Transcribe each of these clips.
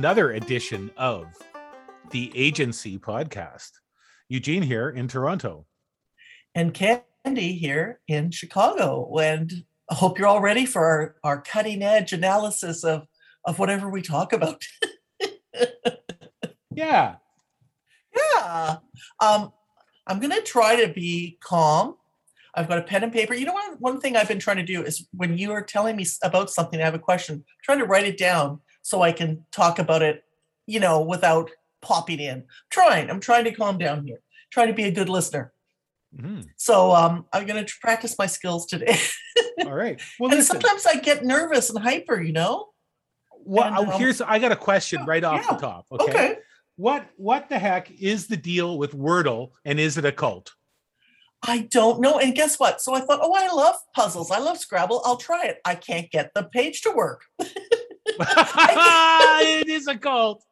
another edition of the Agency Podcast. Eugene here in Toronto. and Candy here in Chicago. And I hope you're all ready for our, our cutting edge analysis of, of whatever we talk about. Yeah. yeah. Um, I'm going to try to be calm. I've got a pen and paper. You know what? One thing I've been trying to do is when you are telling me about something, I have a question, trying to write it down so I can talk about it, you know, without popping in. Trying. I'm trying to calm down here, trying to be a good listener. Mhm. So um, I'm going to practice my skills today. All right. Well, and listen. sometimes I get nervous and hyper, you know? What, and, um, here's I got a question right off yeah, the top. Okay. Okay? What what the heck is the deal with Wordle and is it a cult? I don't know. And guess what? So I thought, oh, I love puzzles. I love Scrabble. I'll try it. I can't get the page to work. it is a cult.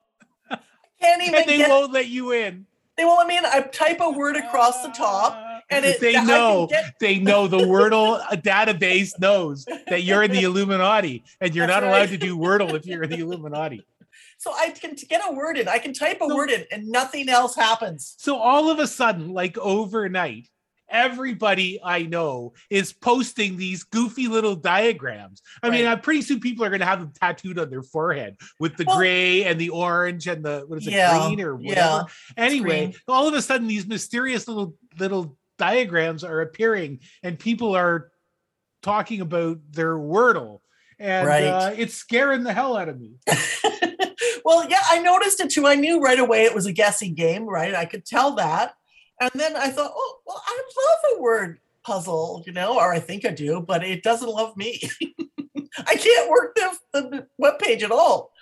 Can't even And they get. won't let you in. They won't let me in. I type a word across the top, and it. they know get- they know the Wordle uh, database knows that you're in the Illuminati and you're not allowed to do Wordle if you're in the Illuminati. so I can get a word in. I can type a So- word in, and nothing else happens. So all of a sudden, like overnight, everybody I know is posting these goofy little diagrams. I mean, I'm pretty soon people are going to have them tattooed on their forehead with the Well- gray and the orange and the what is it, Yeah, green or whatever. yeah, anyway, all of a sudden, these mysterious little little diagrams are appearing, and people are talking about their Wordle, and Right. uh, it's scaring the hell out of me. well, yeah, I noticed it too. I knew right away it was a guessing game, right? I could tell that. And then I thought, oh, well, I love a word puzzle, you know, or I think I do, but it doesn't love me. I can't work the, the webpage at all.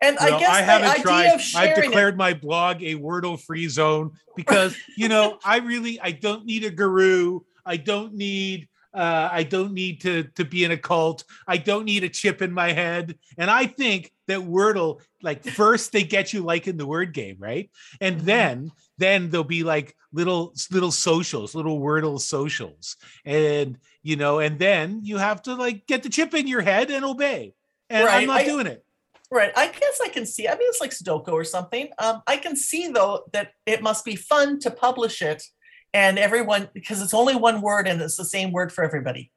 And I guess I the haven't idea tried. I've declared my blog a Wordle free zone because you know I really I don't need a guru. I don't need uh, I don't need to to be in a cult. I don't need a chip in my head. And I think that Wordle, like first they get you like in the word game, right? And Mhm. then then there'll be like little little socials, little Wordle socials, and you know, and then you have to like get the chip in your head and obey. And Right, I'm not I- doing it. Right. I guess I can see. I mean, it's like Sudoku or something. Um, I can see though that it must be fun to publish it and everyone because it's only one word and it's the same word for everybody.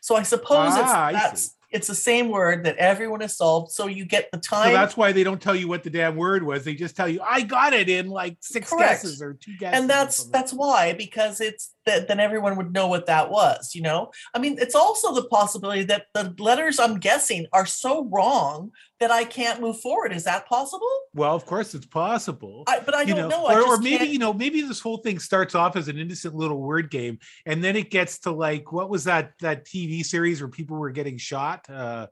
So I suppose Ah, I it's see. that's it's the same word that everyone has solved. So you get the time. So that's why they don't tell you what the damn word was. They just tell you, I got it in like six Correct. guesses or two guesses. and that's that's why because it's that then everyone would know what that was you know i mean it's also the possibility that the letters i'm guessing are so wrong that i can't move forward is that possible well, of course it's possible. I, but i you don't know, know, or, or maybe can't- you know, maybe this whole thing starts off as an innocent little word game, and then it gets to like what was that that TV series where people were getting shot? Uh,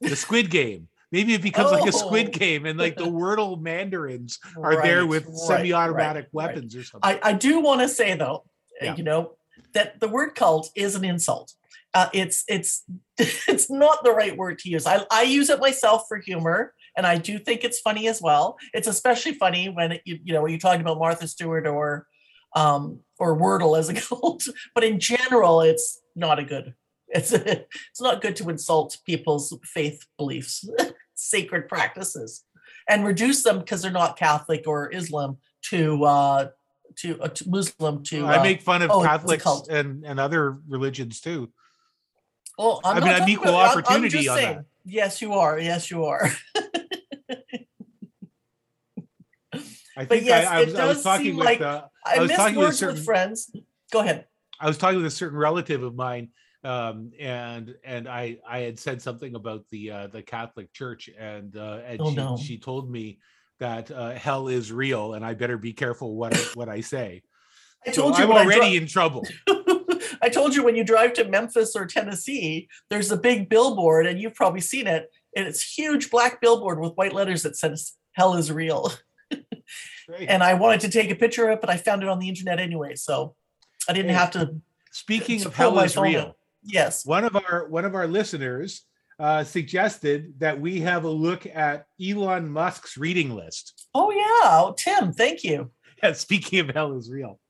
the Squid Game. Maybe it becomes like a Squid Oh. Game, and like the Wordle mandarins are there with right, semi-automatic right, right. weapons or something. I, I do want to say though, Yeah. you know, that the word cult is an insult. Uh, it's it's it's not the right word to use. I, I use it myself for humor, and I do think it's funny as well. It's especially funny when it, you you know when you talk about Martha Stewart or um, or Wordle as a cult. But in general, it's not a good. It's it's not good to insult people's faith beliefs, sacred practices, and reduce them because they're not Catholic or Islam to uh, to, uh, to Muslim to. I uh, make fun of oh, Catholics and, and other religions too. Well, I'm I mean, I'm equal about- I'm- I'm opportunity just on saying, that. Yes, you are. Yes, you are. I But think yes, I, I was, I was talking with like- uh, I, was talking with words with, certain- friends. Go ahead. I was talking with a certain relative of mine, um, and and I I had said something about the uh, the Catholic Church, and uh, and Oh, she, no. she told me that uh, hell is real, and I better be careful what I, what I say. I So told you I'm already dri- in trouble. I told you when you drive to Memphis or Tennessee, there's a big billboard, and you've probably seen it. And it's huge black billboard with white letters that says "Hell is real." And I wanted to take a picture of it, but I found it on the internet anyway, so I didn't Hey, have to. Speaking to of hell is real. Yes. one of our one of our listeners uh, suggested that we have a look at Elon Musk's reading list. Oh yeah, oh, Tim. Thank you. Yeah, speaking of hell is real.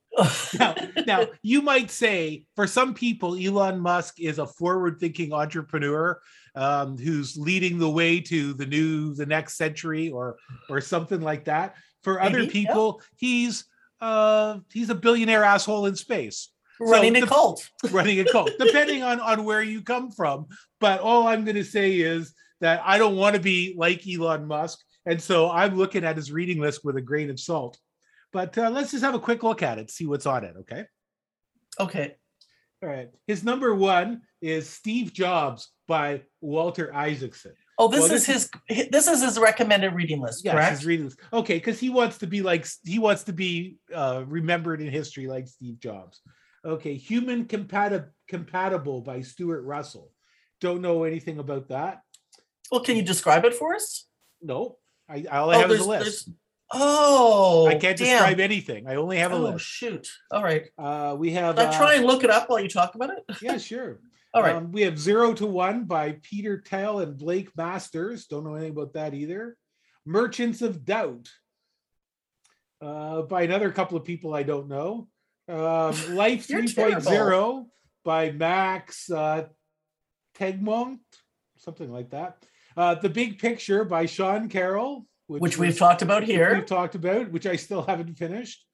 now, now, you might say for some people, Elon Musk is a forward-thinking entrepreneur um, who's leading the way to the new, the next century, or or something like that. For other Maybe, yeah. people, he's uh, he's a billionaire asshole in space Running So a the- cult. running a cult, depending on on where you come from. But all I'm going to say is that I don't want to be like Elon Musk, and so I'm looking at his reading list with a grain of salt. But uh, let's just have a quick look at it, see what's on it. Okay. Okay. All right. His number one is Steve Jobs by Walter Isaacson. Oh, this Well, is this his this is his recommended reading list, Yes, correct? his reading list. Okay, because he wants to be like he wants to be uh, remembered in history like Steve Jobs. Okay, Human Compati- Compatible by Stuart Russell. Don't know anything about that. Well, can you describe it for us? No, I all I have is a list. Oh, I can't damn. describe anything. I only have a Oh list. shoot! All right. Uh, we have. I try uh, and look it up while you talk about it? yeah, sure. All right. Um, we have Zero to One by Peter Tell and Blake Masters. Don't know anything about that either. Merchants of Doubt uh, by another couple of people I don't know. Um, Life You're 3.0 by Max uh, Tegmont, something like that. Uh, the Big Picture by Sean Carroll, Which we've was- talked about here. We've talked about, which I still haven't finished.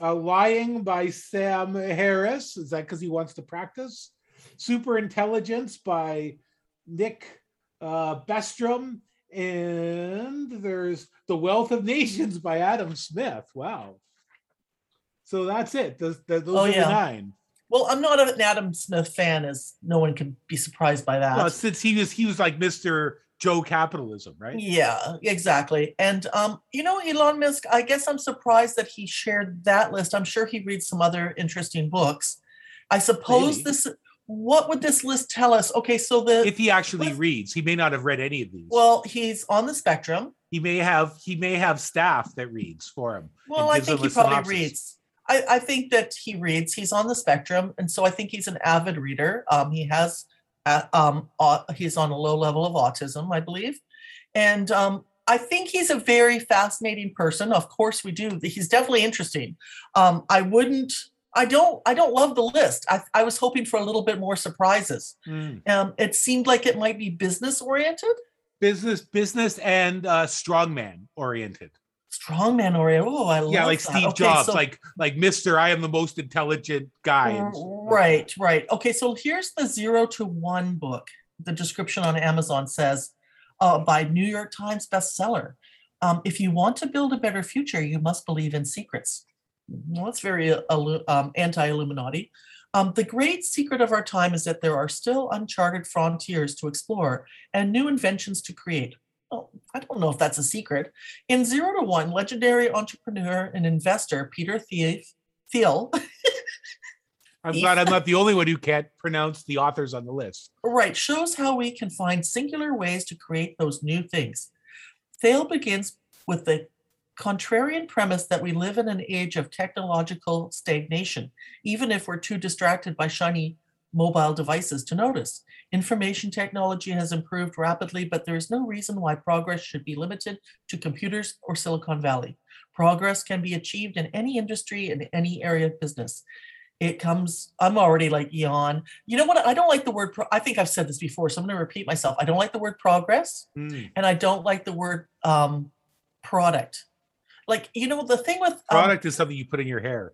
Uh, Lying by Sam Harris. Is that because he wants to practice? Super Intelligence by Nick uh, Bestrom. And there's The Wealth of Nations by Adam Smith. Wow. So that's it. Those, those Oh, are yeah. the nine. Well, I'm not an Adam Smith fan, as no one can be surprised by that. Well, since he was he was like Mr. Joe Capitalism, right? Yeah, exactly. And um, you know, Elon Musk, I guess I'm surprised that he shared that list. I'm sure he reads some other interesting books. I suppose Maybe. this what would this list tell us? Okay, so the If he actually reads, he may not have read any of these. well, he's on the spectrum. he may have he may have staff that reads for him. Well, I think he probably synopsis. reads. I, I think that he reads. He's on the spectrum, and so I think he's an avid reader. Um, he has, uh, um, au- he's on a low level of autism, I believe, and um, I think he's a very fascinating person. Of course, we do. He's definitely interesting. Um, I wouldn't. I don't. I don't love the list. I, I was hoping for a little bit more surprises. Mm. Um, it seemed like it might be business oriented, Business, business, and uh, strongman oriented. Strongman oriented. Oh, I love yeah, like that. Steve Okay, Jobs, so- like like Mister. I am the most intelligent guy. and stuff like that. Right, right. Okay, so here's the zero to one book. The description on Amazon says, uh, by New York Times bestseller. Um, if you want to build a better future, you must believe in secrets. Well, that's very uh, um, anti-Illuminati. Um, the great secret of our time is that there are still uncharted frontiers to explore and new inventions to create. I don't know if that's a secret. In Zero to One, legendary entrepreneur and investor Peter Thiel I'm glad I'm not the only one who can't pronounce the authors on the list. Right, shows how we can find singular ways to create those new things. Thiel begins with the contrarian premise that we live in an age of technological stagnation, even if we're too distracted by shiny mobile devices to notice. Information technology has improved rapidly, but there is no reason why progress should be limited to computers or Silicon Valley. Progress can be achieved in any industry, in any area of business. It comes, I'm already like yawn. You know what? I don't like the word, pro- I think I've said this before, so I'm going to repeat myself. I don't like the word progress Mm. and I don't like the word um, product. Like, you know, the thing with um, Product is something you put in your hair.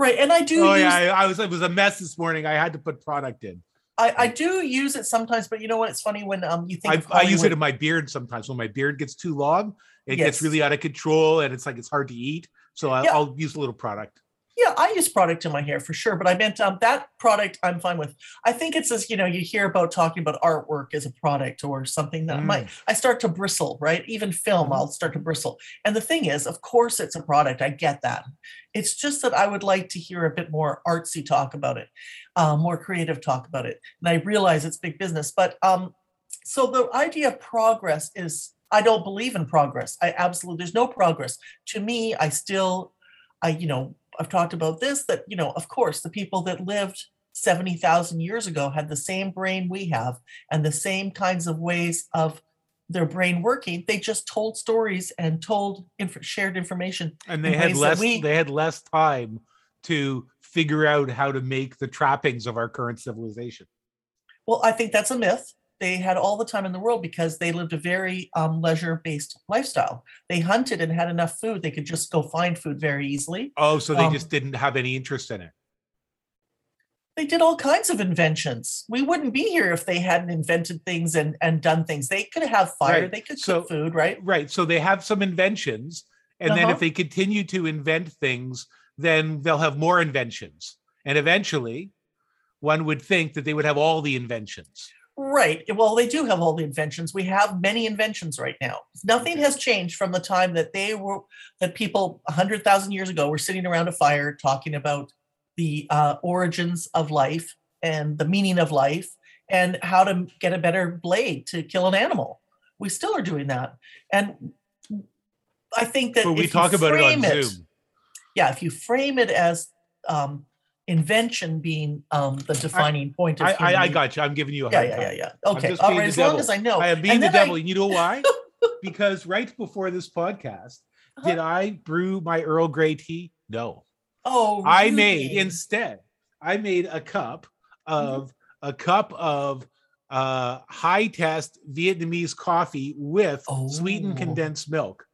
Right, and I do Oh use yeah, I, I was. It was a mess this morning. I had to put product in. I, I do use it sometimes, but you know what? It's funny when um you think I, I use it in my beard sometimes. When my beard gets too long, it Yes. gets really out of control, and it's like it's hard to eat. So I, Yeah. I'll use a little product. Yeah, I use product in my hair for sure, but I meant um, that product I'm fine with. I think it's as you know, you hear about talking about artwork as a product or something that might I start to bristle, right? Even film, Mhm. I'll start to bristle. And the thing is, of course, it's a product. I get that. It's just that I would like to hear a bit more artsy talk about it, uh, more creative talk about it. And I realize it's big business, but um, so the idea of progress is I don't believe in progress. I absolutely there's no progress. To me, I still, I you know, I've talked about this that you know, of course, the people that lived seventy thousand years ago had the same brain we have and the same kinds of ways of their brain working. They just told stories and told inf- shared information. And they in had less. we- They had less time to figure out how to make the trappings of our current civilization. Well, I think that's a myth. They had all the time in the world because they lived a very um, leisure based lifestyle. They hunted and had enough food. They could just go find food very easily. Oh, so they Um, just didn't have any interest in it. They did all kinds of inventions. We wouldn't be here if they hadn't invented things and, and done things. They could have fire, Right. they could So- cook food, right? Right. So they have some inventions. And then Uh-huh. if they continue to invent things, then they'll have more inventions. And eventually, one would think that they would have all the inventions. Right. Well, they do have all the inventions. We have many inventions right now. Nothing has changed from the time that they were that people a hundred thousand years ago were sitting around a fire talking about the uh, origins of life and the meaning of life and how to get a better blade to kill an animal. We still are doing that, and I think that But we if you talk about it on frame Zoom. Yeah, if you frame it as um, invention being um, the defining point of I, I, I got you. I'm giving you a yeah, yeah, time. yeah, yeah. Okay, all right. As long as I know. I am being And the I- devil. and you know why? because right before this podcast, did Uh-huh. I brew my Earl Grey tea? No. Oh, I made instead, I made a cup Mm-hmm. of a cup of uh high test Vietnamese coffee with sweetened Oh. condensed milk.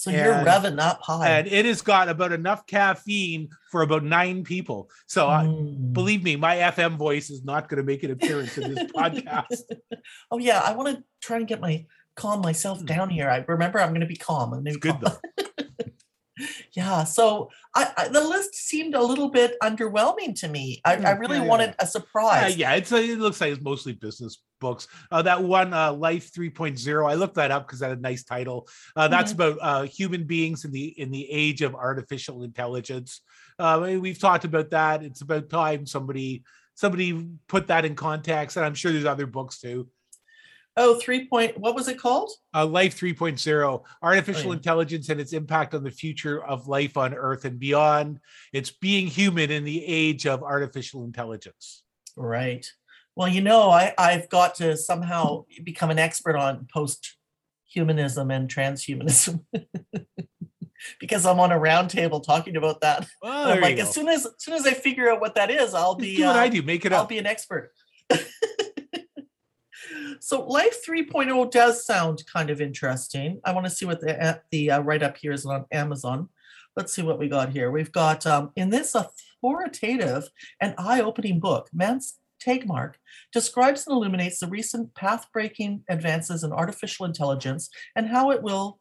So you're revving up high. And it has got about enough caffeine for about nine people. So I, Mm. believe me, my FM voice is not going to make an appearance in this podcast. oh yeah, I want to try and get my calm myself down here. I remember I'm going to be calm. I'm going Hmm. It's to be good calm. though. Yeah. So I, I, the list seemed a little bit underwhelming to me. I, I Mm, really yeah, yeah, wanted a surprise. yeah, it's a, it looks like it's mostly business books. Uh, that one, uh, Life 3.0, I looked that up because that had a nice title. Uh, that's about uh, human beings in the in the age of artificial intelligence. Uh, we've talked about that. It's about time somebody somebody put that in context, and I'm sure there's other books too. Oh, three point. What was it called? Uh, Life 3.0, artificial yeah. intelligence and its impact on the future of life on Earth and beyond. It's being human in the age of artificial intelligence. Right. Well, you know, I, I've got to somehow become an expert on post humanism and transhumanism because I'm on a round table talking about that. Well, And there I'm like, go. as soon as, as soon as I figure out what that is, I'll be do what uh, I do, make it I'll up. be an expert. so Life 3.0 does sound kind of interesting. I want to see what the uh, the uh, write up here is on Amazon. Let's see what we got here. We've got um, in this authoritative and eye-opening book, Max Tegmark describes and illuminates the recent path-breaking advances in artificial intelligence and how it will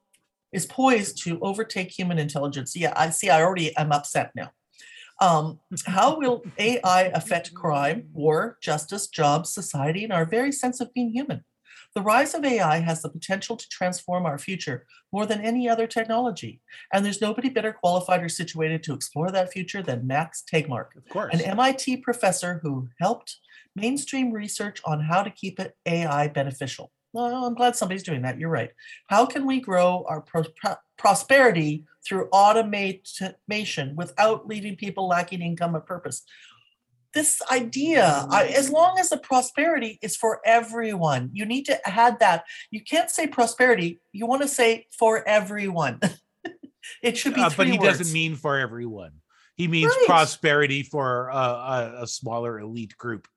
is poised to overtake human intelligence. Yeah, I see. I already am upset now. Um, how will AI affect crime, war, justice, jobs, society, and our very sense of being human? The rise of AI has the potential to transform our future more than any other technology. And there's nobody better qualified or situated to explore that future than Max Tegmark, Of course. an MIT professor who helped mainstream research on how to keep it AI beneficial. Well, I'm glad somebody's doing that. You're right. How can we grow our pro- pro- prosperity through automation without leaving people lacking income or purpose? This idea, I, as long as the prosperity is for everyone, you need to add that. You can't say prosperity. You want to say for everyone. it should be. Uh, but he words. doesn't mean for everyone. He means Right. prosperity for uh, a, a smaller elite group.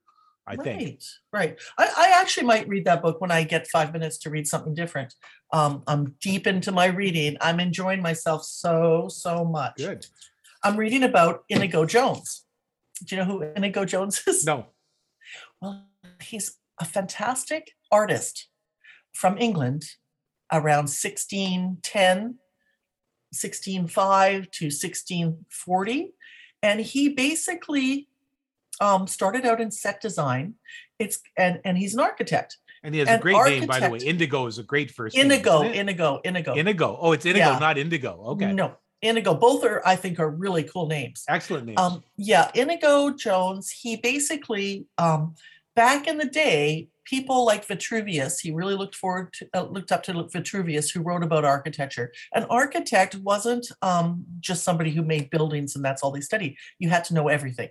I think. Right, right. I, I actually might read that book when I get five minutes to read something different. Um, I'm deep into my reading. I'm enjoying myself so, so much. Good. I'm reading about Inigo Jones. Do you know who Inigo Jones is? No. Well, he's a fantastic artist from England around 1610, 1605 to 1640. And he basically um, started out in set design. It's and and he's an architect. And he has An a great name, by the way. Indigo is a great first name, Indigo, isn't? Indigo, Indigo. Indigo. Oh, it's Indigo, Yeah. not Indigo. Okay. No, Indigo. Both are, I think, are really cool names. Excellent name. Um, yeah, Inigo Jones. He basically, um, back in the day, people like Vitruvius. He really looked forward to, uh, looked up to Vitruvius, who wrote about architecture. An architect wasn't um, just somebody who made buildings and that's all they studied. You had to know everything.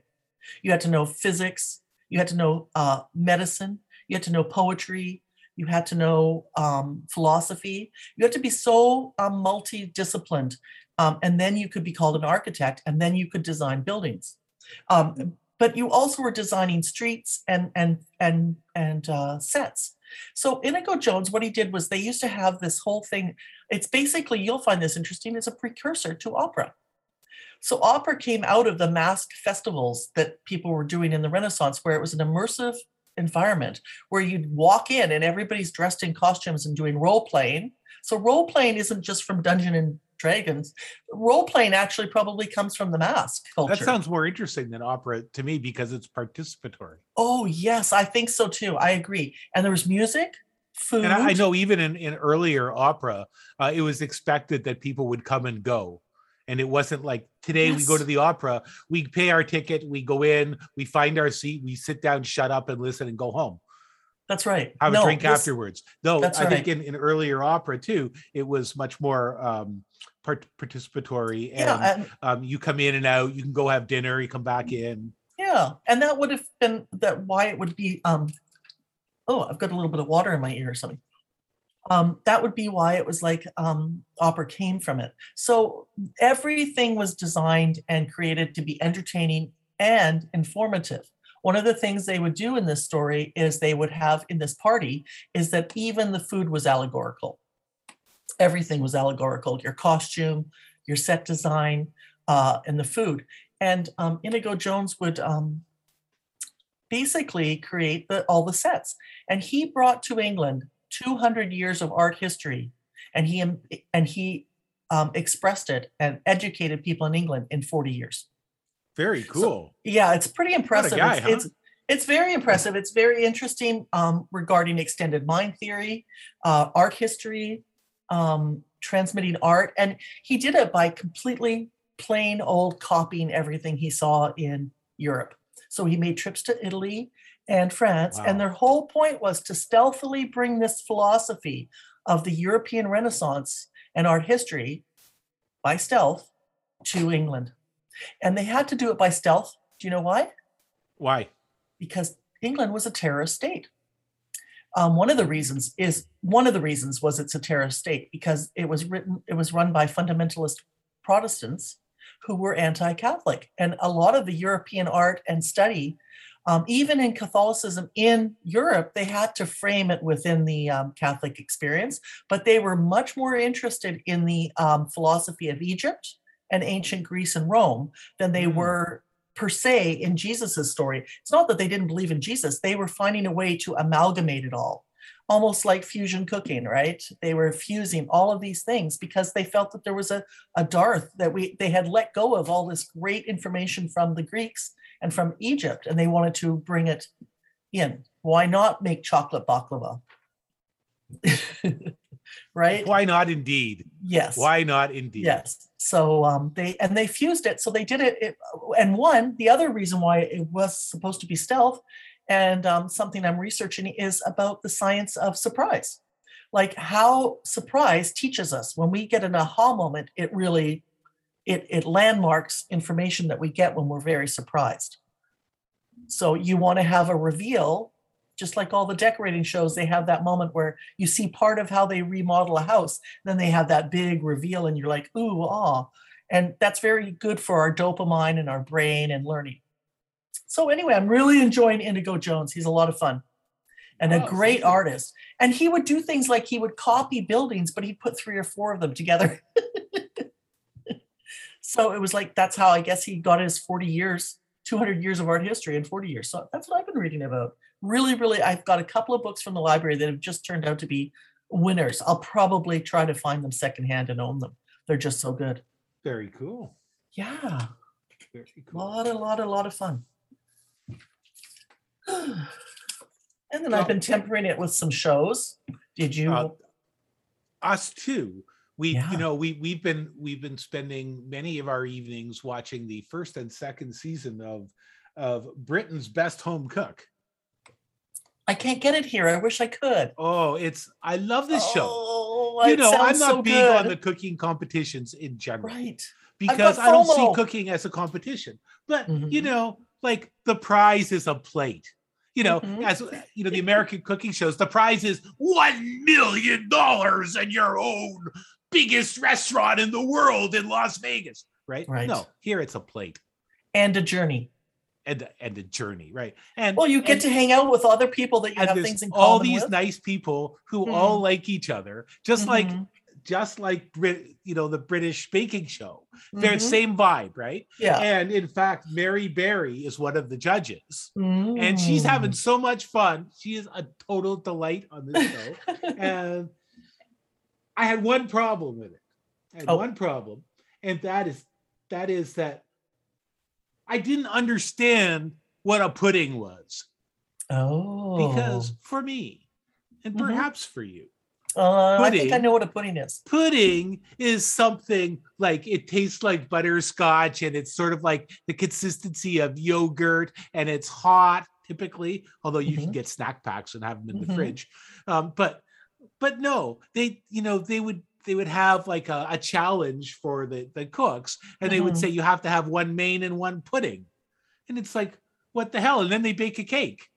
You had to know physics. You had to know uh, medicine. You had to know poetry. You had to know um, philosophy. You had to be so um, multidisciplined Um, and then you could be called an architect, and then you could design buildings. Um, but you also were designing streets and and and and uh, sets. So Inigo Jones, what he did was they used to have this whole thing. It's basically you'll find this interesting. It's a precursor to opera. So opera came out of the masked festivals that people were doing in the Renaissance, where it was an immersive environment where you'd walk in and everybody's dressed in costumes and doing role playing. So role playing isn't just from Dungeon and Dragons. Role playing actually probably comes from the mask culture. That sounds more interesting than opera to me because it's participatory. Oh yes, I think so too. I agree. And there was music, food. And I, I know even in, in earlier opera, uh, it was expected that people would come and go. And it wasn't like today yes. we go to the opera, we pay our ticket, we go in, we find our seat, we sit down, shut up and listen and go home. That's right. Have no, a drink this, afterwards. No, I right. think in, in earlier opera too, it was much more um, part- participatory and, yeah, and um, you come in and out, you can go have dinner, you come back in. Yeah. And that would have been that why it would be um oh, I've got a little bit of water in my ear or something um, that would be why it was like um, opera came from it. So everything was designed and created to be entertaining and informative. One of the things they would do in this story is they would have in this party is that even the food was allegorical. Everything was allegorical your costume, your set design, uh, and the food. And um, Inigo Jones would um, basically create the, all the sets. And he brought to England 200 years of art history, and he and he um, expressed it and educated people in England in 40 years. Very cool. So, yeah, it's pretty impressive. Guy, it's, huh? it's, it's very impressive. It's very interesting um, regarding extended mind theory, uh, art history, um, transmitting art, and he did it by completely plain old copying everything he saw in Europe. So he made trips to Italy and France. Wow. And their whole point was to stealthily bring this philosophy of the European Renaissance and art history by stealth to England. And they had to do it by stealth. Do you know why? Why? Because England was a terrorist state. Um, one of the reasons is one of the reasons was it's a terrorist state because it was written it was run by fundamentalist Protestants who were anti-Catholic, and a lot of the European art and study um, even in Catholicism in Europe, they had to frame it within the um, Catholic experience, but they were much more interested in the um, philosophy of Egypt and ancient Greece and Rome than they mm. were per se in Jesus's story. It's not that they didn't believe in Jesus, they were finding a way to amalgamate it all. Almost like fusion cooking, right? They were fusing all of these things because they felt that there was a, a dearth that we they had let go of all this great information from the Greeks and from Egypt, and they wanted to bring it in. Why not make chocolate baklava? right? Why not indeed? Yes. Why not indeed? Yes. So um, they and they fused it. So they did it, it, And one, the other reason why it was supposed to be stealth, and um, something I'm researching is about the science of surprise, like how surprise teaches us. When we get an aha moment, it really it, it landmarks information that we get when we're very surprised. So you want to have a reveal, just like all the decorating shows, they have that moment where you see part of how they remodel a house. Then they have that big reveal, and you're like, ooh, ah. And that's very good for our dopamine and our brain and learning. So, anyway, I'm really enjoying Inigo Jones. He's a lot of fun and oh, a great artist. And he would do things like he would copy buildings, but he'd put three or four of them together. So it was like that's how I guess he got his 40 years, 200 years of art history in 40 years. So that's what I've been reading about. Really, really, I've got a couple of books from the library that have just turned out to be winners. I'll probably try to find them secondhand and own them. They're just so good. Very cool. Yeah. Very cool. A lot, a lot, a lot of fun. and then well, I've been tempering it with some shows. Did you? Uh, us too we yeah. you know we we've been we've been spending many of our evenings watching the first and second season of of britain's best home cook i can't get it here i wish i could oh it's i love this oh, show you know i'm not so big good. on the cooking competitions in general right because i don't see cooking as a competition but mm-hmm. you know like the prize is a plate you know, mm-hmm. as you know, the American cooking shows, the prize is one million dollars and your own biggest restaurant in the world in Las Vegas, right? Right. No, here it's a plate and a journey. and and a journey, right? And Well, you get and- to hang out with other people that you have things in common. all these with. nice people who all like each other, just like Mhm. just like Brit, you know, the British baking show. They're Mhm. same vibe, right? yeah. And in fact, Mary Berry is one of the judges. And she's having Mm. so much fun. She is a total delight on this show. and I had one problem with it. I had Oh. one problem, and that is that is that I didn't understand what a pudding was oh, because for me, and Mhm. perhaps for you, uh, I think I know what a pudding is. pudding is something like it tastes like butterscotch and it's sort of like the consistency of yogurt and it's hot typically although you can Mhm. get snack packs and have them in the Mhm. fridge um, but but no they you know they would they would have like a, a challenge for the the cooks and they would Mhm. say you have to have one main and one pudding and it's like what the hell and then they bake a cake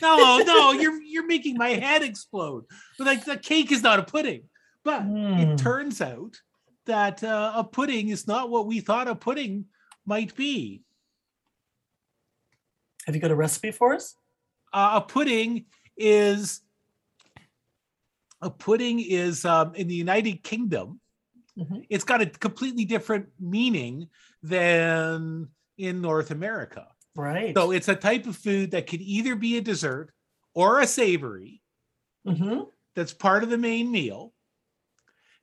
no no you're you're making my head explode but like the cake is not a pudding but Mm. it turns out that uh, a pudding is not what we thought a pudding might be. Have you got a recipe for us? Uh, a pudding is a pudding is um, in the United Kingdom. Mhm. It's got a completely different meaning than in North America. Right. So it's a type of food that could either be a dessert or a savory. Mhm. that's part of the main meal.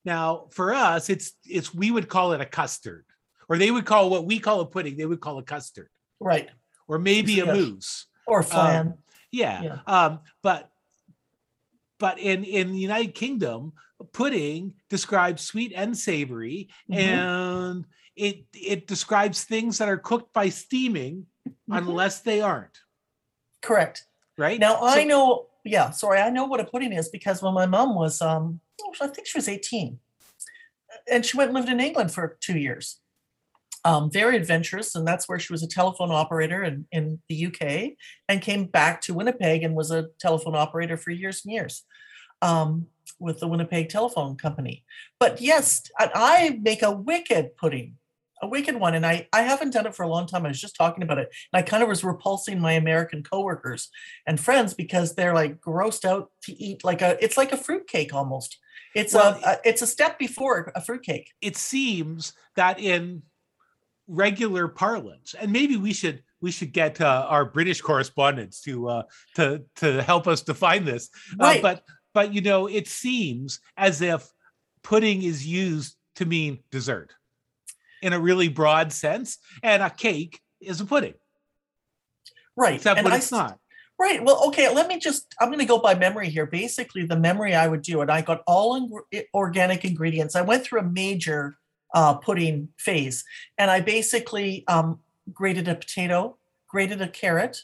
Now, for us, it's it's we would call it a custard, or they would call what we call a pudding, they would call a custard, Right. or maybe a Yes. mousse. Or flan. Yeah. Yeah. Um, but but in in the United Kingdom, pudding describes sweet and savory, Mhm. and it it describes things that are cooked by steaming, Mhm. unless they aren't. Correct. Right Now I know, yeah, sorry, I know what a pudding is because when my mom was um oh, I think she was 18. And she went and lived in England for two years. Um, very adventurous, and that's where she was a telephone operator in, in the UK and came back to Winnipeg and was a telephone operator for years and years um, with the Winnipeg Telephone Company. But yes, I, make a wicked pudding, a wicked one. And I, I haven't done it for a long time. I was just talking about it. And I kind of was repulsing my American coworkers and friends because they're like grossed out to eat like a it's like a fruitcake almost. It's Well, a, a it's a step before a fruitcake. it seems that in regular parlance and maybe we should we should get uh, our british correspondents to uh to to help us define this Uh, but but you know it seems as if pudding is used to mean dessert in a really broad sense and a cake is a pudding Right. except and when I it's not Right. Well, okay, let me just, I'm going to go by memory here. Basically, the memory I would do, and I got all in, organic ingredients. I went through a major uh, pudding phase, and I basically um, grated a potato, grated a carrot,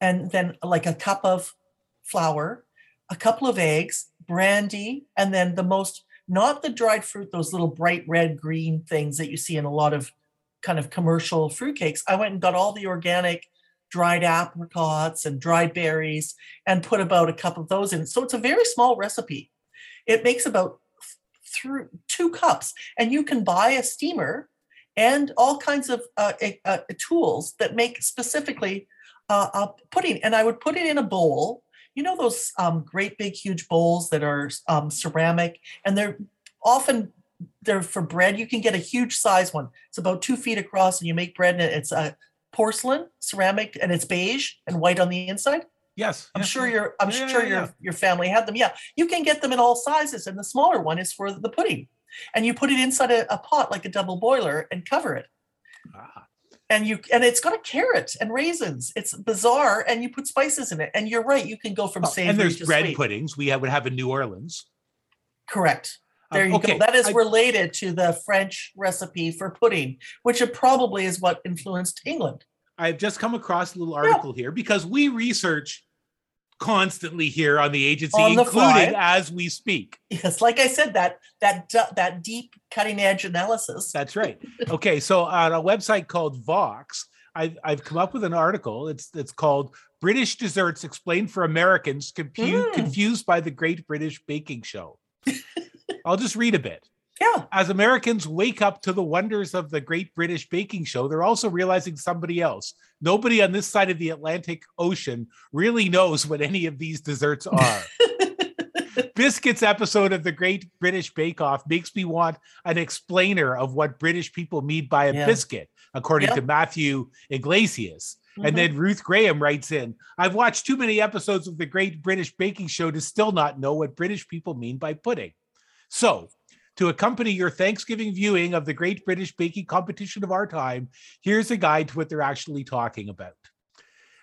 and then like a cup of flour, a couple of eggs, brandy, and then the most, not the dried fruit, those little bright red green things that you see in a lot of kind of commercial fruitcakes. I went and got all the organic dried apricots and dried berries and put about a cup of those in. So it's a very small recipe. It makes about through two cups, and you can buy a steamer and all kinds of uh, uh, tools that make specifically uh, pudding. And I would put it in a bowl. You know those um, great big huge bowls that are um, ceramic, and they're often they're for bread. You can get a huge size one. It's about two feet across, and you make bread, and it's a porcelain ceramic, and it's beige and white on the inside. Yes I'm yes, sure yes. your I'm Yeah, sure yeah, your yeah. your family had them. Yeah, you can get them in all sizes, and the smaller one is for the pudding. And you put it inside a, a pot like a double boiler and cover it. Ah, And you and it's got a carrot and raisins. It's bizarre, and you put spices in it. And you're right, you can go from oh, savory and there's bread sweet. puddings we have, would have in new orleans Correct. Um, There you okay, go. That is related to the French recipe for pudding, which probably is what influenced England. I've just come across a little article here because we research constantly here on the agency, On the including fly. as we speak. Yes, like I said, that that that deep cutting edge analysis. That's right. Okay, so on a website called Vox, I've I've come up with an article. It's it's called British Desserts Explained for Americans Mm. Confused by the Great British Baking Show. I'll just read a bit. Yeah. As Americans wake up to the wonders of the Great British Baking Show, they're also realizing somebody else. Nobody on this side of the Atlantic Ocean really knows what any of these desserts are. Biscuits episode of the Great British Bake Off makes me want an explainer of what British people mean by a Yeah. biscuit, according Yep. to Matthew Yglesias. Mhm. And then Ruth Graham writes in I've watched too many episodes of the Great British Baking Show to still not know what British people mean by pudding. So, to accompany your Thanksgiving viewing of the Great British Baking Competition of our time, here's a guide to what they're actually talking about.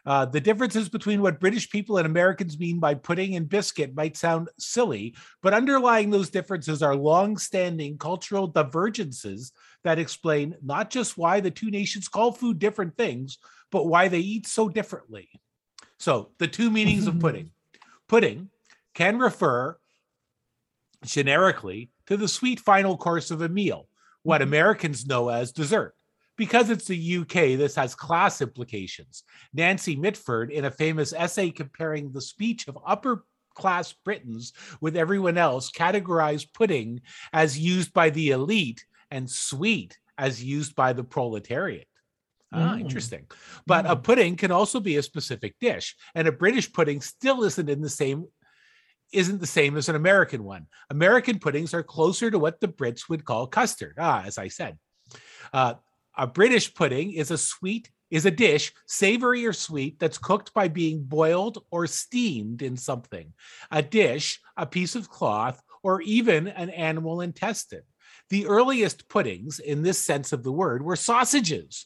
Uh, the differences between what British people and Americans mean by pudding and biscuit might sound silly, but underlying those differences are long-standing cultural divergences that explain not just why the two nations call food different things, but why they eat so differently. So, the two meanings of pudding. Pudding can refer generically to the sweet final course of a meal, what Mhm. Americans know as dessert. Because it's the UK, this has class implications. Nancy Mitford, in a famous essay comparing the speech of upper class Britons with everyone else, categorized pudding as used by the elite and sweet as used by the proletariat. Ah, Mm. interesting. But a Mm. pudding can also be a specific dish, and a British pudding still isn't in the same isn't the same as an American one. American puddings are closer to what the Brits would call custard. Ah, as I said. Uh, a British pudding is a sweet is a dish, savory or sweet, that's cooked by being boiled or steamed in something. A dish, a piece of cloth, or even an animal intestine. The earliest puddings, in this sense of the word, were sausages.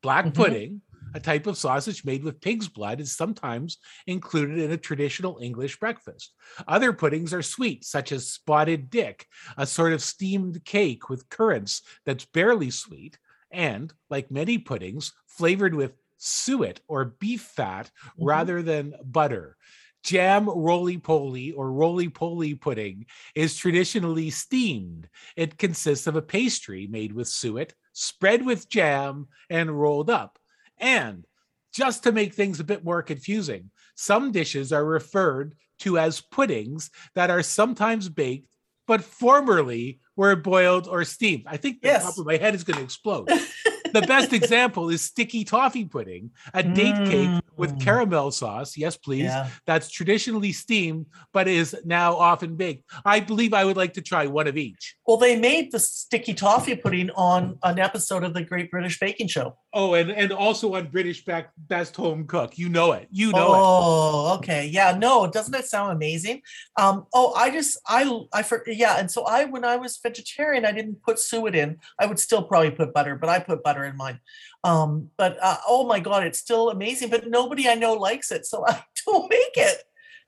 Black Mhm. pudding, a type of sausage made with pig's blood, is sometimes included in a traditional English breakfast. Other puddings are sweet, such as spotted dick, a sort of steamed cake with currants that's barely sweet, and, like many puddings, flavored with suet or beef fat Mhm. rather than butter. Jam roly poly or roly poly pudding is traditionally steamed. It consists of a pastry made with suet, spread with jam, and rolled up. And just to make things a bit more confusing, some dishes are referred to as puddings that are sometimes baked, but formerly were boiled or steamed. I think the Yes. top of my head is going to explode. the best example is sticky toffee pudding, a date cake with Mm. caramel sauce. Yes, please. Yeah. That's traditionally steamed, but is now often baked. I believe I would like to try one of each. Well, they made the sticky toffee pudding on an episode of the Great British Baking Show. Oh, and and also on British Back Best Home Cook. You know it. You know it. oh, okay. Yeah, no, doesn't that sound amazing? Um, oh, I just I I for yeah, and so I when I was vegetarian, I didn't put suet in. I would still probably put butter, but I put butter in mine. Um, but uh, oh my god, it's still amazing. But nobody I know likes it, so I don't make it.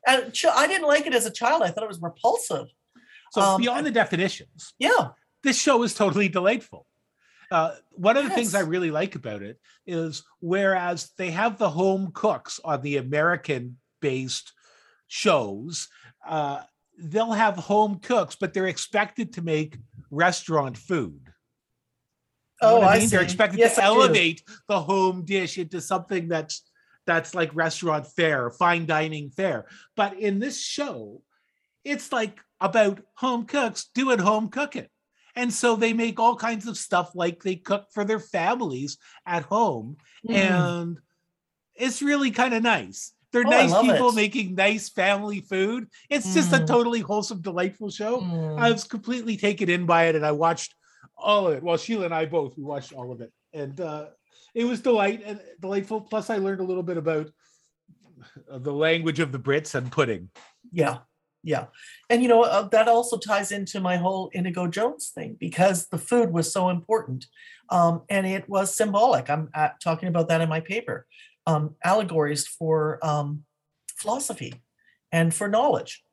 And I didn't like it as a child. I thought it was repulsive. So um, beyond the definitions, Yeah. this show is totally delightful. Uh, one of the things I really like about it is whereas they have the home cooks on the American based shows, uh, they'll have home cooks, but they're expected to make restaurant food. You Oh, I, mean? They're expected Yes, to I do. elevate the home dish into something that's that's like restaurant fare, fine dining fare. But in this show, it's like about home cooks doing home cooking. And so they make all kinds of stuff like they cook for their families at home. Mm. And it's really kind of nice. They're Oh, nice people it. making nice family food. It's just a Mm. totally wholesome, delightful show. Mm. I was completely taken in by it, and I watched all of it. Well, Sheila and I both we watched all of it, and uh, it was delight and delightful. Plus, I learned a little bit about the language of the Brits and pudding. Yeah, yeah, and you know uh, that also ties into my whole Indigo Jones thing because the food was so important, um, and it was symbolic. I'm uh, talking about that in my paper, um, allegories for um, philosophy and for knowledge.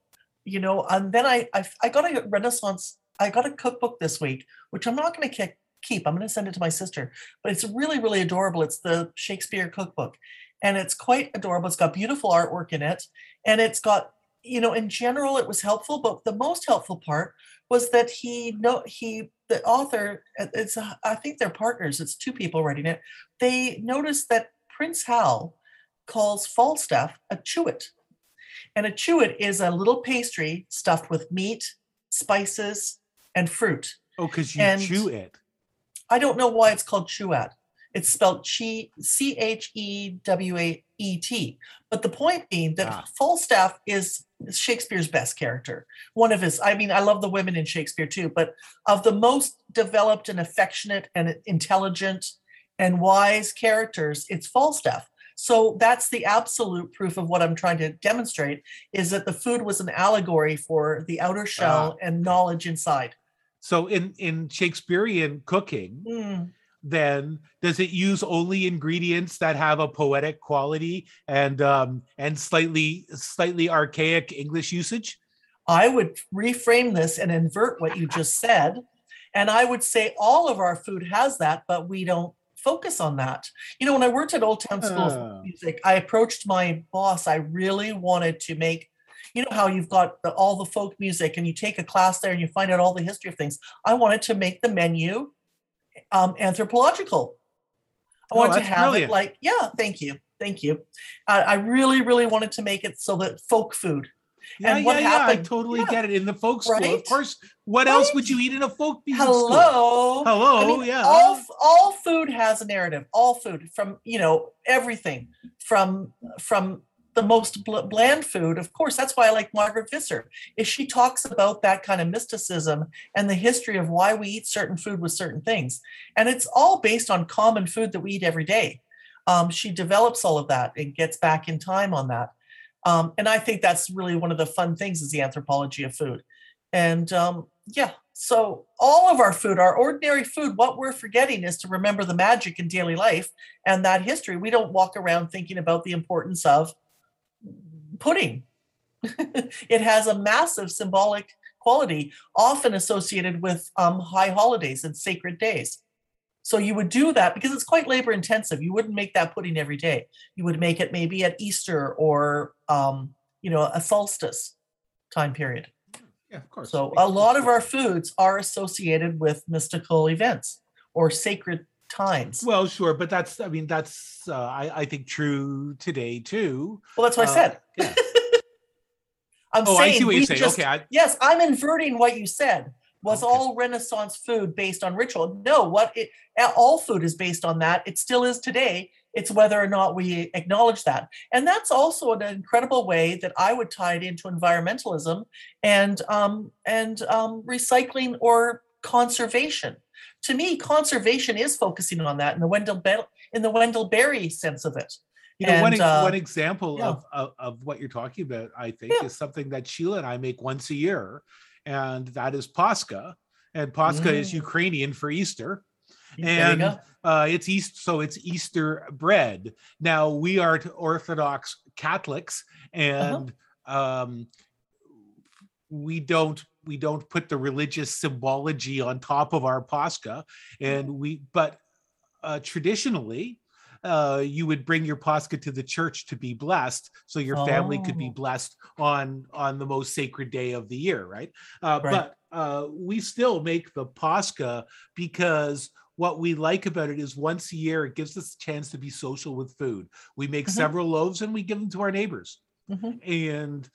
You know, and then I I, I got a Renaissance. I got a cookbook this week, which I'm not going to keep. I'm going to send it to my sister, but it's really really adorable. It's the Shakespeare cookbook, and it's quite adorable. It's got beautiful artwork in it, and it's got you know in general it was helpful but the most helpful part was that he no he the author uh, it's uh, i think they're partners it's two people writing it they noticed that prince hal calls falstaff a chewet and a chewet is a little pastry stuffed with meat spices and fruit Oh, because you And- chew it. I don't know why it's called Chewat. It's spelled chi C H E W A E T. But the point being that Ah. Falstaff is Shakespeare's best character. One of his, I mean, I love the women in Shakespeare too, but of the most developed and affectionate and intelligent and wise characters, it's Falstaff. So that's the absolute proof of what I'm trying to demonstrate is that the food was an allegory for the outer shell and knowledge inside. So in in Shakespearean cooking, Mm. Then does it use only ingredients that have a poetic quality and um and slightly slightly archaic English usage? I would reframe this and invert what you just said. And I would say all of our food has that, but we don't focus on that. You know, when I worked at Old Town School of Oh. Music, I approached my boss. I really wanted to make, you know, how you've got the, all the folk music and you take a class there and you find out all the history of things. I wanted to make the menu um, anthropological. I Oh, wanted to have brilliant. it like, yeah, thank you. Thank you. I I really, really wanted to make it so that folk food Yeah, And what yeah, yeah. I totally yeah. get it. In the folk school, of course. What else would you eat in a folk music school? Hello. Hello, I mean, yeah. All all food has a narrative. All food, from you know everything, from from the most bl- bland food. Of course, that's why I like Margaret Visser. Is she talks about that kind of mysticism and the history of why we eat certain food with certain things, and it's all based on common food that we eat every day. Um, she develops all of that and gets back in time on that. Um, and I think that's really one of the fun things is the anthropology of food. And um, yeah, so all of our food, our ordinary food, what we're forgetting is to remember the magic in daily life and that history. We don't walk around thinking about the importance of pudding. it has a massive symbolic quality, often associated with um, high holidays and sacred days. So you would do that because it's quite labor intensive. You wouldn't make that pudding every day. You would make it maybe at Easter or um, you know a solstice time period. yeah, of course. So a lot of our foods are associated with mystical events or sacred times. Well, sure, but that's I mean that's uh, I I think true today too. Well, that's what I uh, said. yeah. I'm Oh, saying I see what we you're saying. just- okay, I, yes, I'm inverting what you said. Was Okay. all Renaissance food based on ritual? No, what it, all food is based on that. It still is today. It's whether or not we acknowledge that. And that's also an incredible way that I would tie it into environmentalism and um, and um, recycling or conservation. To me, conservation is focusing on that in the Wendell Be- in the Wendell Berry sense of it. You know, one, And, ex- uh, one example yeah. of, of of what you're talking about, I think, Yeah. is something that Sheila and I make once a year, and that is Pascha. And Pascha is Mm. Ukrainian for Easter. And uh, it's East, so it's Easter bread. Now we are Orthodox Catholics, Uh-huh. and um, we don't we don't put the religious symbology on top of our Pascha, and we but uh, traditionally. Uh, you would bring your Pascha to the church to be blessed, so your family could be Oh. blessed on on the most sacred day of the year, right? Uh, Right. But uh, we still make the Pascha because what we like about it is once a year it gives us a chance to be social with food. We make Mhm. several loaves and we give them to our neighbors, Mhm. and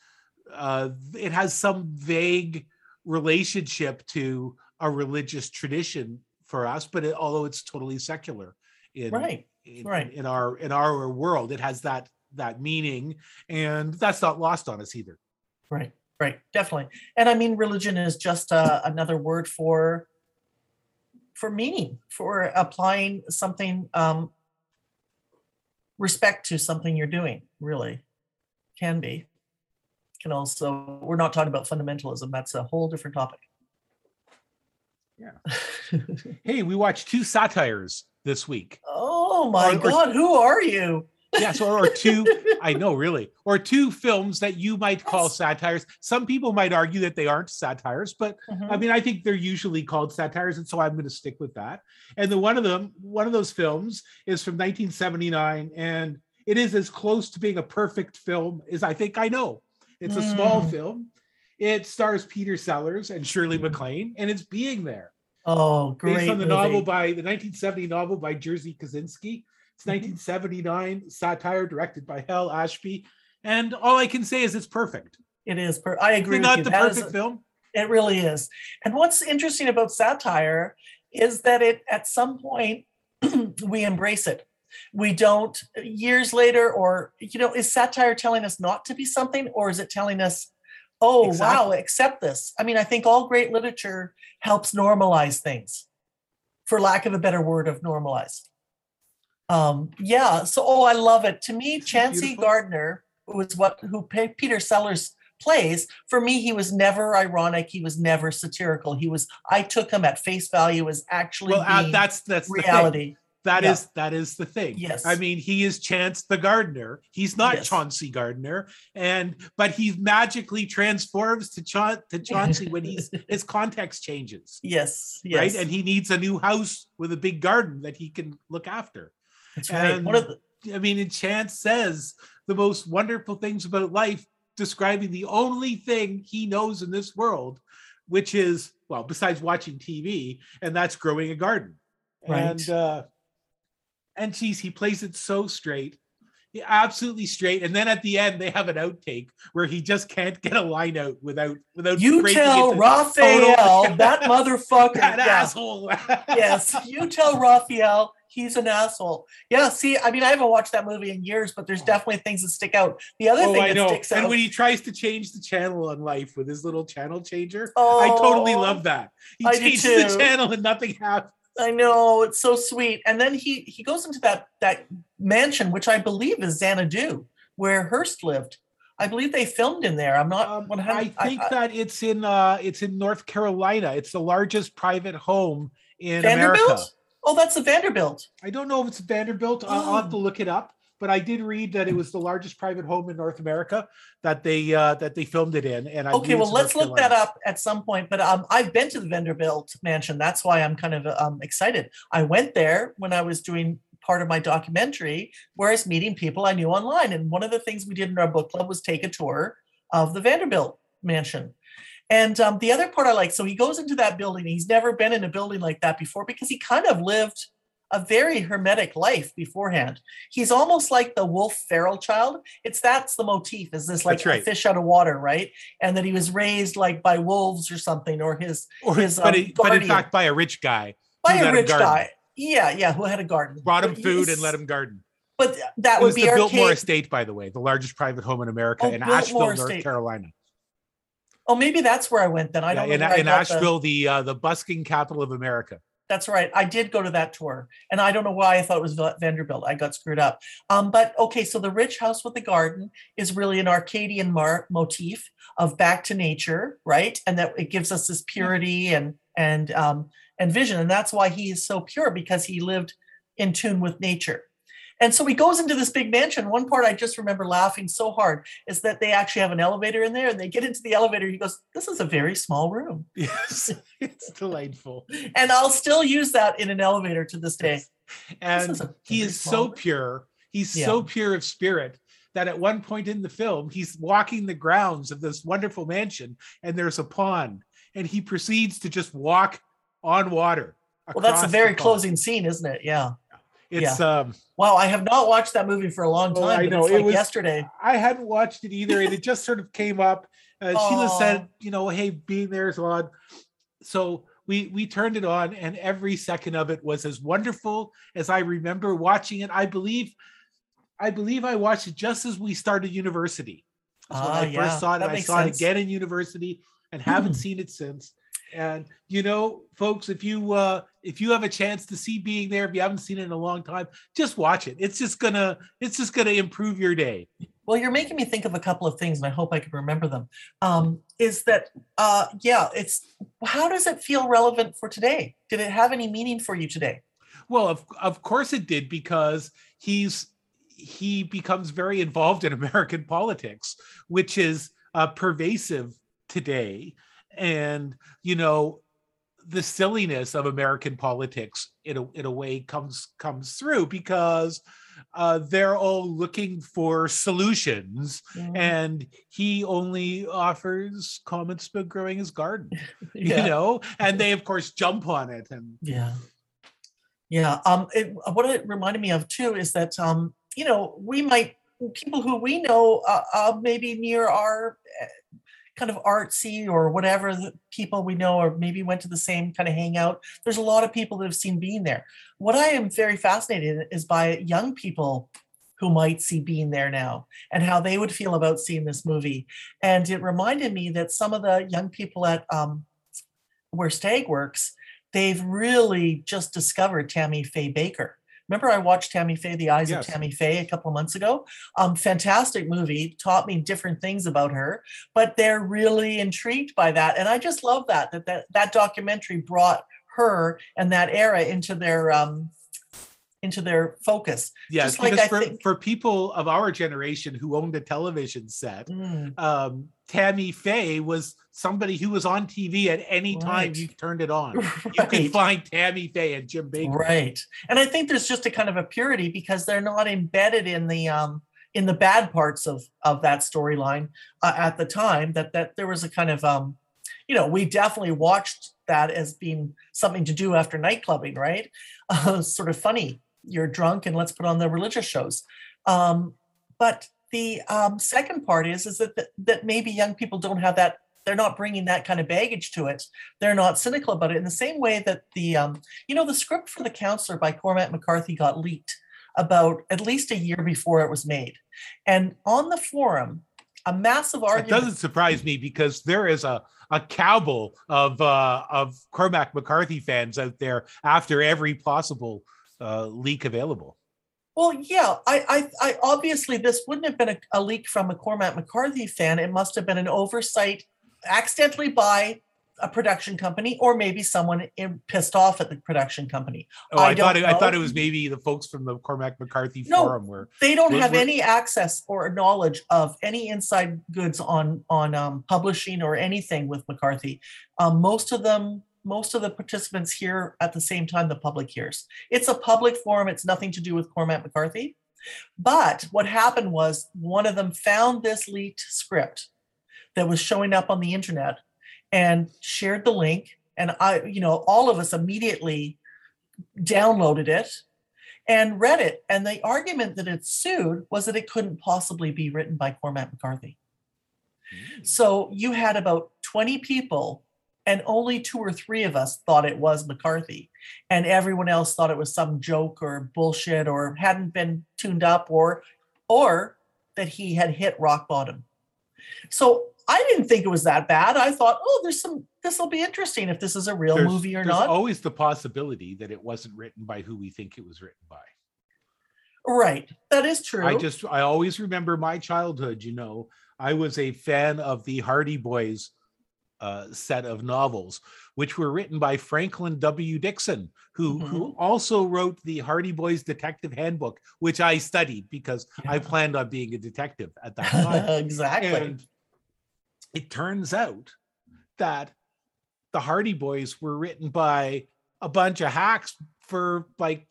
uh, it has some vague relationship to a religious tradition for us, but it, although it's totally secular in Right. in, right. in our in our world, it has that that meaning, and that's not lost on us either. Right, right, definitely. And I mean, religion is just uh, another word for for meaning, for applying something, um, respect to something you're doing. Really, can be. Can also. We're not talking about fundamentalism. That's a whole different topic. Yeah. Hey, we watched two satires this week. oh my Or- or- God, who are you? Yes, or, or two. I know, really, or two films that you might call Yes. satires. Some people might argue that they aren't satires, but I Mhm. mean, I think they're usually called satires, and so I'm going to stick with that. And the one of them, one of those films, is from 1979, and it is as close to being a perfect film as I think I know. It's a small Mm. film. It stars Peter Sellers and Shirley MacLaine, and it's Being There, Oh, great. based on the movie. novel by the 1970 novel by Jerzy Kosinski. It's Mhm. 1979 satire directed by Hal Ashby, and all I can say is it's perfect. It is. Per- I agree it with not you. the That perfect a- film? It really is. And what's interesting about satire is that it at some point we embrace it. We don't years later, or you know, is satire telling us not to be something, or is it telling us, oh Exactly. wow, accept this? I mean, I think all great literature helps normalize things, for lack of a better word of normalize. Um, yeah, so oh, I love it. To me, Chauncey? Gardner, who was what who Pe- Peter Sellers plays, for me, he was never ironic. He was never satirical. He was. I took him at face value as actually Well, uh, that's that's reality. That Yeah. is that is the thing. Yes. I mean, he is Chance the gardener. He's not Yes. Chauncey Gardner, and but he magically transforms to Cha- to Chauncey when he's his context changes, Yes, yes, right? And he needs a new house with a big garden that he can look after. that's right. One of the, I mean, and Chance says the most wonderful things about life, describing the only thing he knows in this world, which is well, besides watching TV, and that's growing a garden. Right. And uh, and geez, he plays it so straight. Yeah, absolutely straight. And then at the end, they have an outtake where he just can't get a line out without without you tell Raphael total- that motherfucker. that yeah. asshole. yes, you tell Raphael he's an asshole. Yeah, see, I mean, I haven't watched that movie in years, but there's definitely things that stick out. The other Oh, thing I that know. sticks And out. And when he tries to change the channel on life with his little channel changer, I totally Oh, love that. He I changes the channel and nothing happens. I know it's so sweet. And then he he goes into that that mansion, which I believe is Xanadu, where Hearst lived. I believe they filmed in there. I'm not Um, 100. I think that it's in uh it's in North Carolina. It's the largest private home in Vanderbilt. America. Oh, that's a Vanderbilt. I don't know if it's Vanderbilt. I'll, I'll have to Oh. look it up. But I did read that it was the largest private home in North America that they uh, that they filmed it in. And I Okay, well, let's look that up at some point. But um, I've been to the Vanderbilt mansion. That's why I'm kind of um, excited. I went there when I was doing part of my documentary, where I was meeting people I knew online. And one of the things we did in our book club was take a tour of the Vanderbilt mansion. And um, the other part I like, so he goes into that building. He's never been in a building like that before because he kind of lived a very hermetic life beforehand. He's almost like the wolf feral child. It's that's the motif. Is this like right. a fish out of water, right? And that he was raised like by wolves or something, or his Or, his, but, um, it- but in fact, by a rich guy by a rich garden. guy. Yeah, yeah, who had a garden. brought him But food and let him garden. But that It would was be the archaic. Biltmore Estate, by the way, the largest private home in America Oh, in Biltmore Asheville, North. Carolina. Oh, maybe that's where I went then. I Yeah, don't know. in in got the- Asheville, the uh, the busking capital of America. That's right. I did go to that tour, and I don't know why I thought it was Vanderbilt. I got screwed up. Um, but okay, so the rich house with the garden is really an Arcadian mar- motif of back to nature, right? And that it gives us this purity and and um, and vision, and that's why he is so pure because he lived in tune with nature. And so he goes into this big mansion. One part I just remember laughing so hard is that they actually have an elevator in there, and they get into the elevator. He goes, "This is a very small room." Yes, it's delightful. and I'll still use that in an elevator to this day. and is he is so room. pure he's Yeah. so pure of spirit that at one point in the film he's walking the grounds of this wonderful mansion and there's a pond and he proceeds to just walk on water Well, that's a the very closing scene, isn't it? Yeah. It's um Wow, I have not watched that movie for a long Oh, time. I know, It's it was- yesterday. i hadn't watched it either and it just sort of came up. Uh, sheila said you know hey being there is on so we we turned it on and every second of it was as wonderful as i remember watching it. I believe i believe i watched it just as we started university. That's when Ah, i yeah, first saw it i saw sense. it again in university and haven't seen it since and you know folks if you uh if you have a chance to see being there if you haven't seen it in a long time just watch it it's just gonna it's just gonna improve your day Well, you're making me think of a couple of things, and I hope I can remember them. Um, is that, uh, yeah, it's how does it feel relevant for today? Did it have any meaning for you today? Well, of of course it did because he's he becomes very involved in American politics, which is uh, pervasive today, and you know the silliness of American politics in a in a way comes comes through because uh, they're all looking for solutions, Mhm. and he only offers comments about growing his garden, yeah. you know, and they of course jump on it and Yeah. Yeah. Um, it, what it reminded me of too is that, um, you know, we might, people who we know, uh, uh, maybe near our uh, kind of artsy or whatever people we know or maybe went to the same kind of hangout there's a lot of people that have seen being there. What i am very fascinated is by young people who might see being there now and how they would feel about seeing this movie. And it reminded me that some of the young people at um, where stag works they've really just discovered tammy faye bakker Remember, I watched Tammy Faye, The Eyes Yes. of Tammy Faye, a couple of months ago. Um, fantastic movie, taught me different things about her, but they're really intrigued by that, and I just love that that that, that documentary brought her and that era into their um, into their focus. Yes, Just because I for, think- for people of our generation who owned a television set, Mm, um, Tammy Faye was somebody who was on TV at any time you turned it on. You could find Tammy Faye and Jim Bakker. Right. And I think there's just a kind of a purity because they're not embedded in the um in the bad parts of of that storyline uh, at the time that that there was a kind of um you know, we definitely watched that as being something to do after night clubbing, right? Uh, sort of funny. You're drunk and let's put on the religious shows. Um, but the um, second part is is that that maybe young people don't have that. They're not bringing that kind of baggage to it. They're not cynical about it in the same way that the um, you know, the script for The Counselor by Cormac McCarthy got leaked about at least a year before it was made. And on the forum, a massive argument. It doesn't surprise me because there is a a cabal of uh, of Cormac McCarthy fans out there after every possible uh, leak available. Well, yeah, I, I, I obviously this wouldn't have been a, a leak from a Cormac McCarthy fan. It must have been an oversight, accidentally by a production company, or maybe someone in, pissed off at the production company. Oh, I I, thought it, I thought it was maybe the folks from the Cormac McCarthy No. forum where They don't have were- any access or knowledge of any inside goods on on um, publishing or anything with McCarthy. Um, most of them, most of the participants here at the same time the public hears. It's a public forum. It's nothing to do with Cormac McCarthy. But what happened was one of them found this leaked script that was showing up on the internet and shared the link. And I, you know, all of us immediately downloaded it and read it. And the argument that it sued was that it couldn't possibly be written by Cormac McCarthy. Hmm. So you had about 20 people, and only two or three of us thought it was McCarthy. And everyone else thought it was some joke or bullshit or hadn't been tuned up or or that he had hit rock bottom. So I didn't think it was that bad. I thought, oh, there's some this will be interesting if this is a real there's, movie or not. there's not. always the possibility that it wasn't written by who we think it was written by. right. That is true. I just I always remember my childhood. You know, I was a fan of the Hardy Boys uh, set of novels, which were written by Franklin W. Dixon, who who also wrote the Hardy Boys Detective Handbook, which I studied because I planned on being a detective at that time. exactly. and it turns out that the Hardy Boys were written by a bunch of hacks for like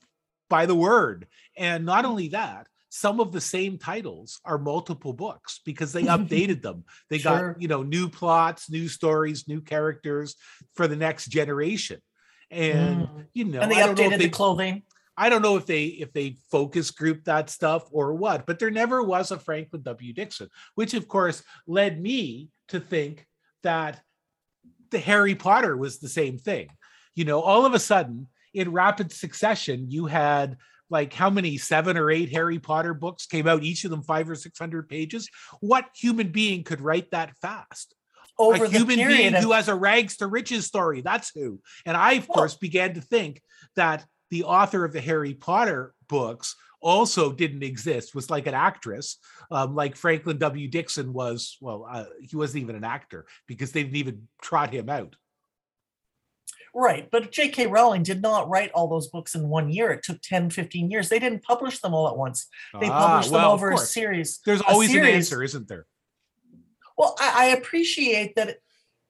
by the word. And not only that, some of the same titles are multiple books because they updated them. They Sure. got, you know, new plots, new stories, new characters for the next generation. And Mm. you know, and they don't know updated if the clothing. I don't know if they if they focus group that stuff or what, but there never was a Franklin W. Dixon, which of course led me to think that the Harry Potter was the same thing. You know, all of a sudden in rapid succession, you had like how many seven or eight Harry Potter books came out, each of them five or six hundred pages. What human being could write that fast? over a the human being of, who has a rags to riches story. That's who. And I, of course, began to think that the author of the Harry Potter books also didn't exist, was like an actress, um, like Franklin W. Dixon was. Well, uh, he wasn't even an actor because they didn't even trot him out. Right but j.k rowling did not write all those books in one year. It took 10 15 years. They didn't publish them all at once. They Ah, published them well, of over a series There's always an answer, isn't there? well I, I appreciate that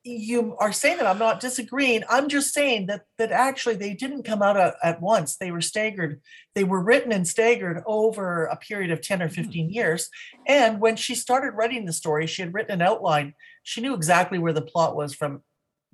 you are saying that. I'm not disagreeing. I'm just saying that that actually they didn't come out at, at once. They were staggered. They were written and staggered over a period of 10 or 15 years. And when she started writing the story she had written an outline. She knew exactly where the plot was from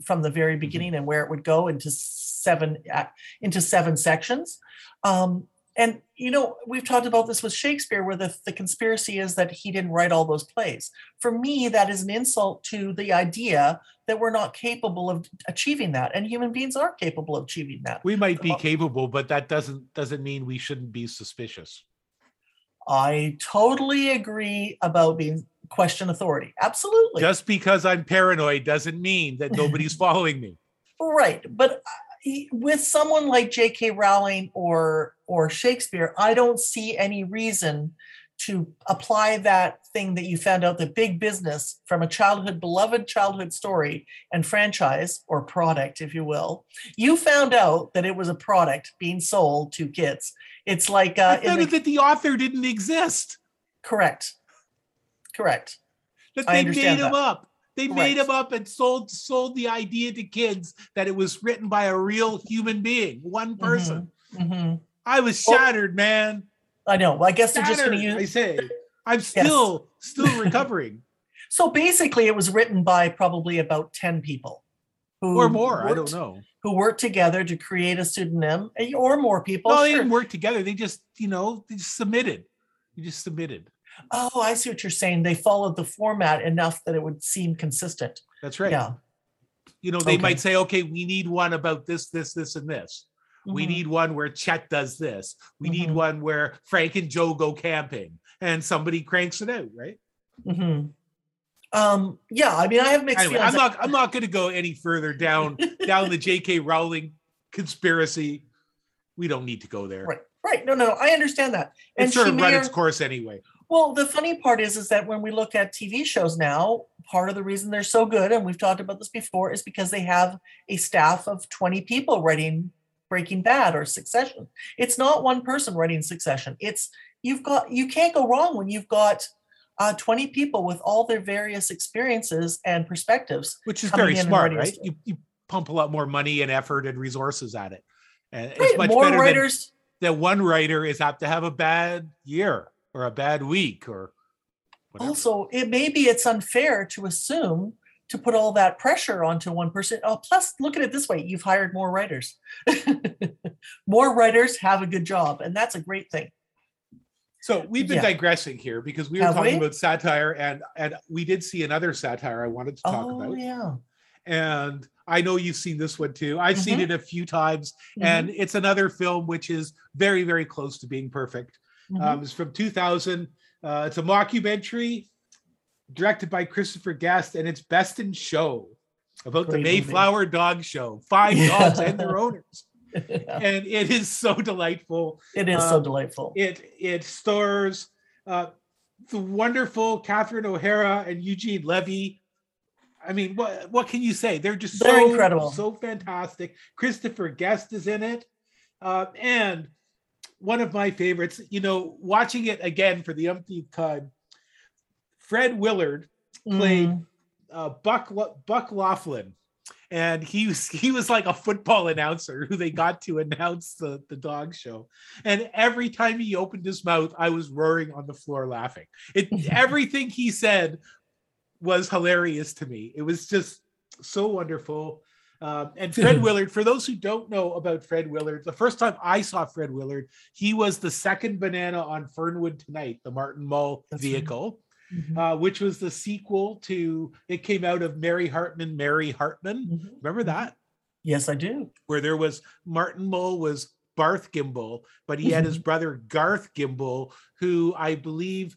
from the very mm-hmm. beginning and where it would go into seven ac- into seven sections. Um and you know we've talked about this with shakespeare where the, the conspiracy is that he didn't write all those plays. For me that is an insult to the idea that we're not capable of achieving that and human beings are capable of achieving that. We might be uh, capable, but that doesn't doesn't mean we shouldn't be suspicious. i totally agree about being question authority. Absolutely. Just because I'm paranoid doesn't mean that nobody's following me. right but uh, with someone like j.k rowling or or shakespeare i don't see any reason to apply that thing that you found out that big business from a childhood beloved childhood story and franchise or product if you will. You found out that it was a product being sold to kids. It's like uh, I found the- that the author didn't exist. correct correct That they made him up. They made Correct. him up and sold sold the idea to kids that it was written by a real human being, one person. Mhm. I was shattered, man. i know well, i guess they're just going Shattered, to I say. I'm still still recovering. So basically, it was written by probably about 10 people who or more. I don't know. Who worked together to create a pseudonym eh, or more people. No, they didn't work together. They just, you know, they just submitted. You just submitted. Oh, I see what you're saying. They followed the format enough that it would seem consistent. That's right. Yeah. You know, they Okay. might say, okay, we need one about this, this, this, and this. We Mhm. need one where Chet does this. We need Mhm. one where Frank and Joe go camping, and somebody cranks it out, right? Mhm. Um, yeah, I mean, I have mixed Anyway, feelings. I'm not. I'm not going to go any further down down the J.K. Rowling conspiracy. We don't need to go there. Right. Right. No, no, I understand that. And It's sort of run may its course anyway. Well, the funny part is, is that when we look at TV shows now, part of the reason they're so good, and we've talked about this before, is because they have a staff of 20 people writing Breaking Bad or Succession. It's not one person writing Succession. It's you've got you can't go wrong when you've got uh, 20 people with all their various experiences and perspectives. which is very smart, right? You, you pump a lot more money and effort and resources at it. And Right, it's much more better writers. than that one writer is apt to have a bad year or a bad week or whatever. Also, it maybe it's unfair to assume to put all that pressure onto one person. Oh, plus, look at it this way: you've hired more writers. more writers have a good job, and that's a great thing. So we've been Yeah. digressing here because we were Have talking we? about satire and and we did see another satire I wanted to talk about. oh about. yeah, And I know you've seen this one too. I've seen Mhm. it a few times Mhm, and it's another film which is very very close to being perfect. Mhm. Um, it's from 2000. Uh, it's a mockumentary directed by Christopher Guest, and it's Best in Show about the Great movie. Mayflower Dog Show. Five Yeah. dogs and their owners, and it is so delightful. it is so um, delightful. It it stars uh, the wonderful Catherine O'Hara and Eugene Levy. I mean, what what can you say? They're just They're so incredible. so fantastic. Christopher Guest is in it, uh, and one of my favorites. You know, watching it again for the umpteenth time. Fred Willard played Mm, uh, Buck Buck Laughlin, and he was he was like a football announcer who they got to announce the the dog show. And every time he opened his mouth, I was roaring on the floor laughing. It everything he said was hilarious to me. It was just so wonderful. Um, and Fred Willard, for those who don't know about Fred Willard, the first time I saw Fred Willard, he was the second banana on Fernwood Tonight, the Martin Mull That's right. vehicle mhm, uh, which was the sequel to it came out of Mary Hartman, Mary Hartman. mhm. Remember that? Yes, I do. Where there was Martin Mull was Barth Gimble, but he had his brother Garth Gimble, who I believe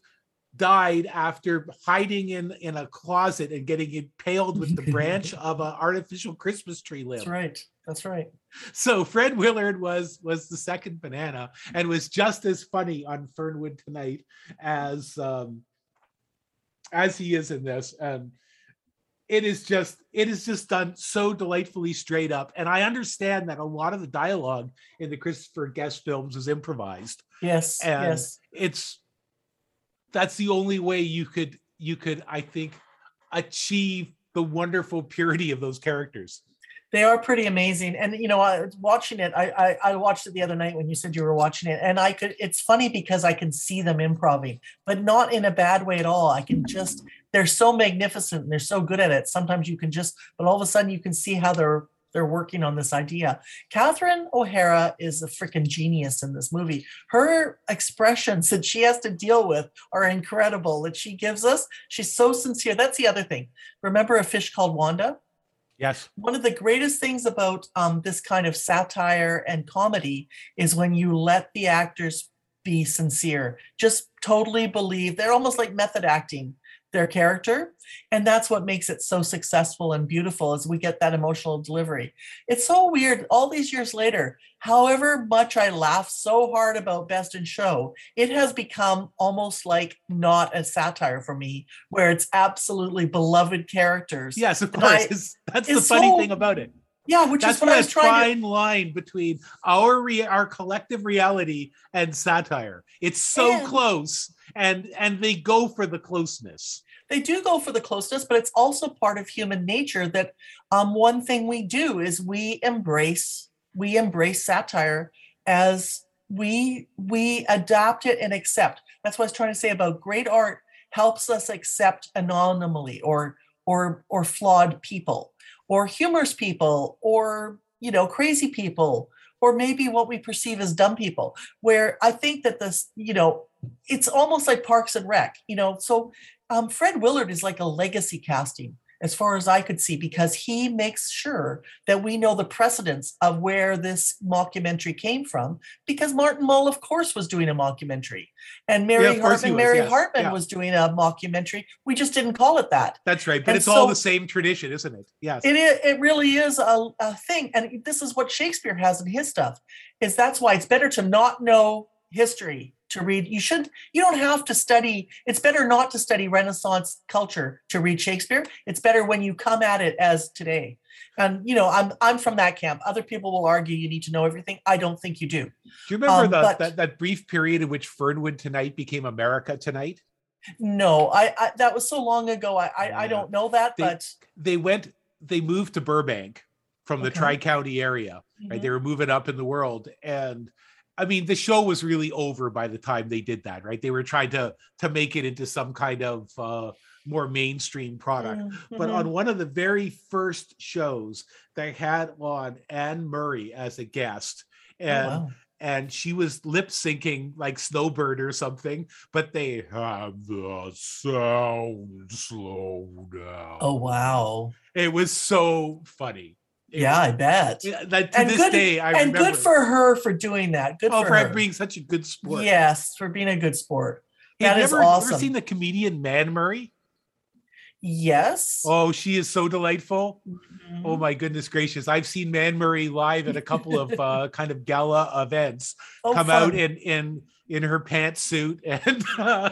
died after hiding in in a closet and getting impaled with the branch of an artificial Christmas tree limb. That's right. That's right. So Fred Willard was was the second banana and was just as funny on Fernwood tonight as um as he is in this. And it is just it is just done so delightfully straight up. And I understand that a lot of the dialogue in the Christopher Guest films is improvised. Yes. And yes. it's that's the only way you could you could, I think, achieve the wonderful purity of those characters. They are pretty amazing. And you know, I watching it, I, I I watched it the other night when you said you were watching it, and I could. It's funny because I can see them improving, but not in a bad way at all. I can just. They're so magnificent and they're so good at it. Sometimes you can just, but all of a sudden you can see how they're they're working on this idea. Catherine O'Hara is a freaking genius in this movie. Her expressions that she has to deal with are incredible. That she gives us, she's so sincere. That's the other thing. Remember a fish called Wanda? Yes. One of the greatest things about um, this kind of satire and comedy is when you let the actors be sincere, just totally believe. They're almost like method acting their character and that's what makes it so successful and beautiful as we get that emotional delivery it's so weird all these years later however much i laugh so hard about best in show it has become almost like not a satire for me where it's absolutely beloved characters Yes, of course. I- that's the funny so- thing about it. Yeah which That's is what i a was trying to fine line between our re- our collective reality and satire. It's so And- close, and and they go for the closeness. they do go for the closeness, but it's also part of human nature that um, one thing we do is we embrace we embrace satire as we we adapt it and accept. That's what I was trying to say about great art helps us accept anomaly or or or flawed people or humorous people or you know crazy people or maybe what we perceive as dumb people where i think that this you know it's almost like parks and rec you know? So um, Fred Willard is like a legacy casting, as far as I could see, because he makes sure that we know the precedence of where this mockumentary came from. Because Martin Mull, of course, was doing a mockumentary, and Mary he Hartman, was, Mary yes, Hartman yeah. was doing a mockumentary. We just didn't call it that. That's right, but And it's all the same tradition, isn't it? Yes. It is, it really is a, a thing, and this is what Shakespeare has in his stuff. Is that's why it's better to not know history to read. You should. You don't have to study. It's better not to study Renaissance culture to read Shakespeare. It's better when you come at it as today. And you know, I'm I'm from that camp. Other people will argue you need to know everything. I don't think you do. Do you remember um, the, but- that that brief period in which Fernwood Tonight became America Tonight? No, I, I that was so long ago. I I, I don't know that, They- but They went, they moved to Burbank from the Okay. Tri County area. right? Mhm. They were moving up in the world, and I mean, the show was really over by the time they did that, right? They were trying to to make it into some kind of uh, more mainstream product. But Mhm. on one of the very first shows, they had on Anne Murray as a guest, Oh, and wow. and she was lip syncing like Snowbird or something, but they have the sound slow down. oh wow. It was so funny. Yeah, I bet. that to And this good- day I and remember. good for her for doing that. Good oh, for for her. being such a good sport. Yes, for being a good sport. Hey, have that you is ever, Ever seen the comedian Man Murray? Yes. Oh, she is so delightful. Mhm. Oh my goodness gracious! I've seen Man Murray live at a couple of uh, kind of gala events. Oh, come out and in in her pantsuit and uh,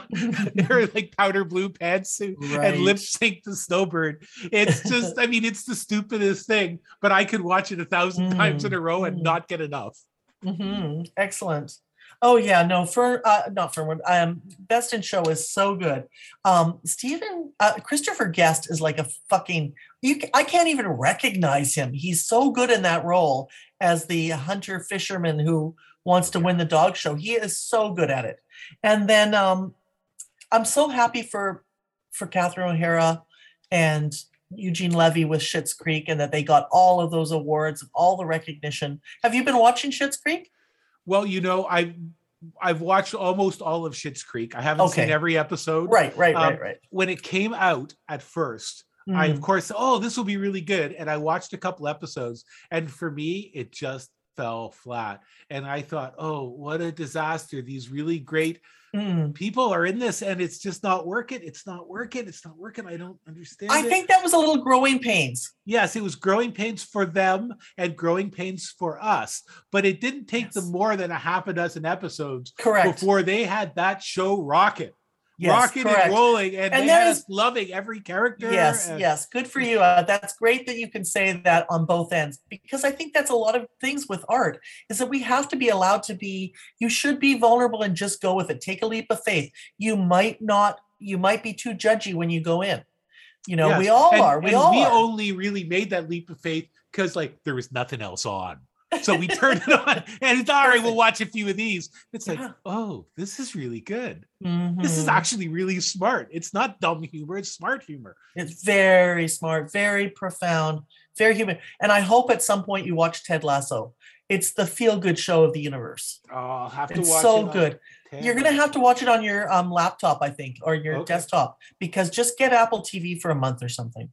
her like powder blue pantsuit and lip sync the Snowbird. It's just, I mean, it's the stupidest thing, but I could watch it a thousand times in a row and Mm. not get enough. Mm-hmm. Excellent. Oh yeah, no, for uh, not Fernwood. Um, Best in Show is so good. Um, Stephen uh, Christopher Guest is like a fucking. You, I can't even recognize him. He's so good in that role as the hunter fisherman who wants to win the dog show. He is so good at it. And then um, I'm so happy for for Catherine O'Hara and Eugene Levy with Schitt's Creek, and that they got all of those awards, and all the recognition. Have you been watching Schitt's Creek? Well, you know, I've I've watched almost all of Schitt's Creek. I haven't seen every episode. Right, right, Um, right, right. When it came out at first, I of Mm. course, oh, this will be really good. And I watched a couple episodes, and for me, it just fell flat. And I thought, oh, what a disaster. These really great Mm. people are in this, and it's just not working. It's not working. It's not working. I don't understand. I it. think that was a little growing pains. yes, it was growing pains for them and growing pains for us, but it didn't take them more than a half a dozen episodes Correct. before they had that show rocket, yes, rocking correct. and rolling, and, And they is- loving every character. Yes, and- yes. Good for you. Uh, that's great that you can say that on both ends because I think that's a lot of things with art is that we have to be allowed to be, you should be vulnerable and just go with it. Take a leap of faith. You might not, you might be too judgy when you go in. You know, Yes. we all And- are. We all we are. only really made that leap of faith because like there was nothing else on. So we turned it on and it's all right, we'll watch a few of these. It's like, Yeah. oh, this is really good. This is Mhm. actually really smart. It's not dumb humor, it's smart humor. It's very smart, very profound, very human. And I hope at some point you watch Ted Lasso. It's the feel good show of the universe. Oh, I'll have to It's watch so it on good. You're gonna have to watch it on your um, laptop, I think, or your Okay. desktop, because just get Apple TV for a month or something,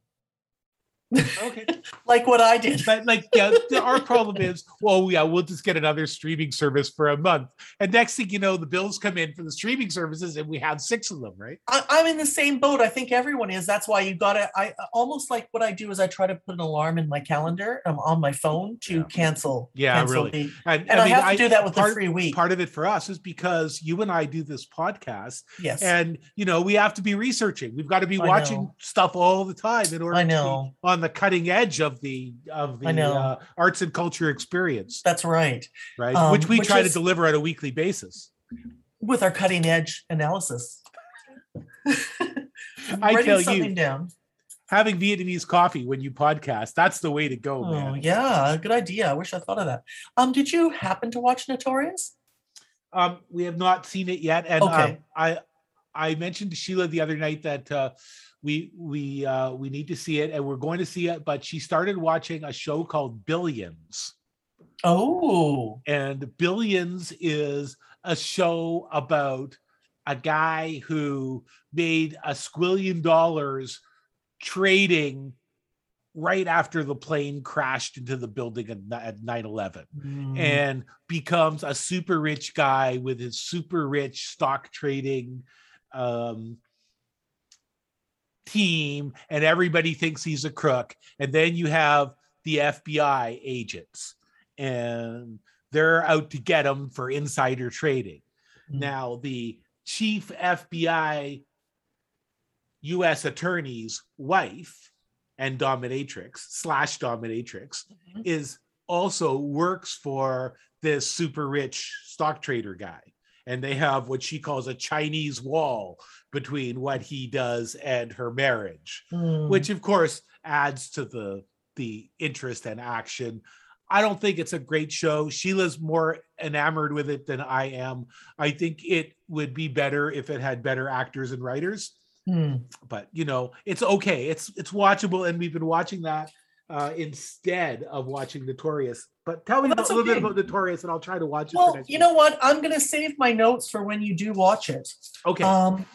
Okay. like what I did. But like, yeah, our problem is, well, yeah, we'll just get another streaming service for a month. And next thing you know, the bills come in for the streaming services and we have six of them, right? I, I'm in the same boat. I think everyone is. That's why you got to. I almost like what I do is I try to put an alarm in my calendar um, on my phone to Yeah. cancel. Yeah, cancel really. the- And, and I, mean, have to do that with part, the free week. part of it for us is because you and I do this podcast yes, and you know we have to be researching we've got to be I watching know. stuff all the time in order I to be know. On the cutting edge of the of the uh, arts and culture experience that's right. right Um, which we which try is- to deliver on a weekly basis With our cutting edge analysis. I tell you, down. having vietnamese coffee when you podcast that's the way to go Oh man yeah, good idea. I wish I thought of that. Um, did you happen to watch Notorious? um we have not seen it yet and um, i i mentioned to sheila the other night that uh we we uh we need to see it and we're going to see it but she started watching a show called billions. Oh, and billions is a show about a guy who made a squillion dollars trading right after the plane crashed into the building at ni- 9-11 Mm, and becomes a super rich guy with his super rich stock trading um, team and everybody thinks he's a crook and then you have the FBI agents and they're out to get him for insider trading Mm. now the chief FBI US attorney's wife and dominatrix slash dominatrix Mhm. is also works for this super rich stock trader guy and they have what she calls a chinese wall between what he does and her marriage mm. which of course adds to the the interest and action. I don't think it's a great show. Sheila's more enamored with it than i am. I think it would be better if it had better actors and writers. Mm. but you know it's okay. It's it's watchable and we've been watching that uh instead of watching notorious but tell me Well, a little bit about notorious and i'll try to watch it Well, you week. know what? I'm gonna save my notes for when you do watch it. okay Um,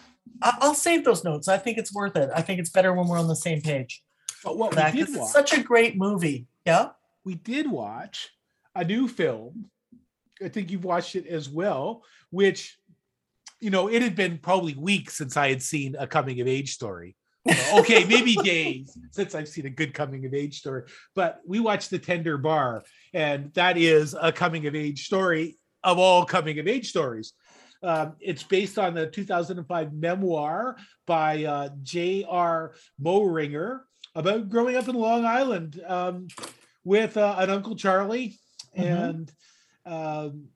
I'll save those notes. I think it's worth it. I think it's better when we're on the same page. but what That, we did it's watch such a great movie. Yeah. we did watch a new film i think you've watched it as well which you know it had been probably weeks since i had seen a coming of age story okay maybe days since i've seen a good coming of age story but we watched the tender bar and that is a coming of age story of all coming of age stories um, it's based on the 2005 memoir by uh, j.r moehringer about growing up in long island um, with uh, an uncle charlie Mhm. and um,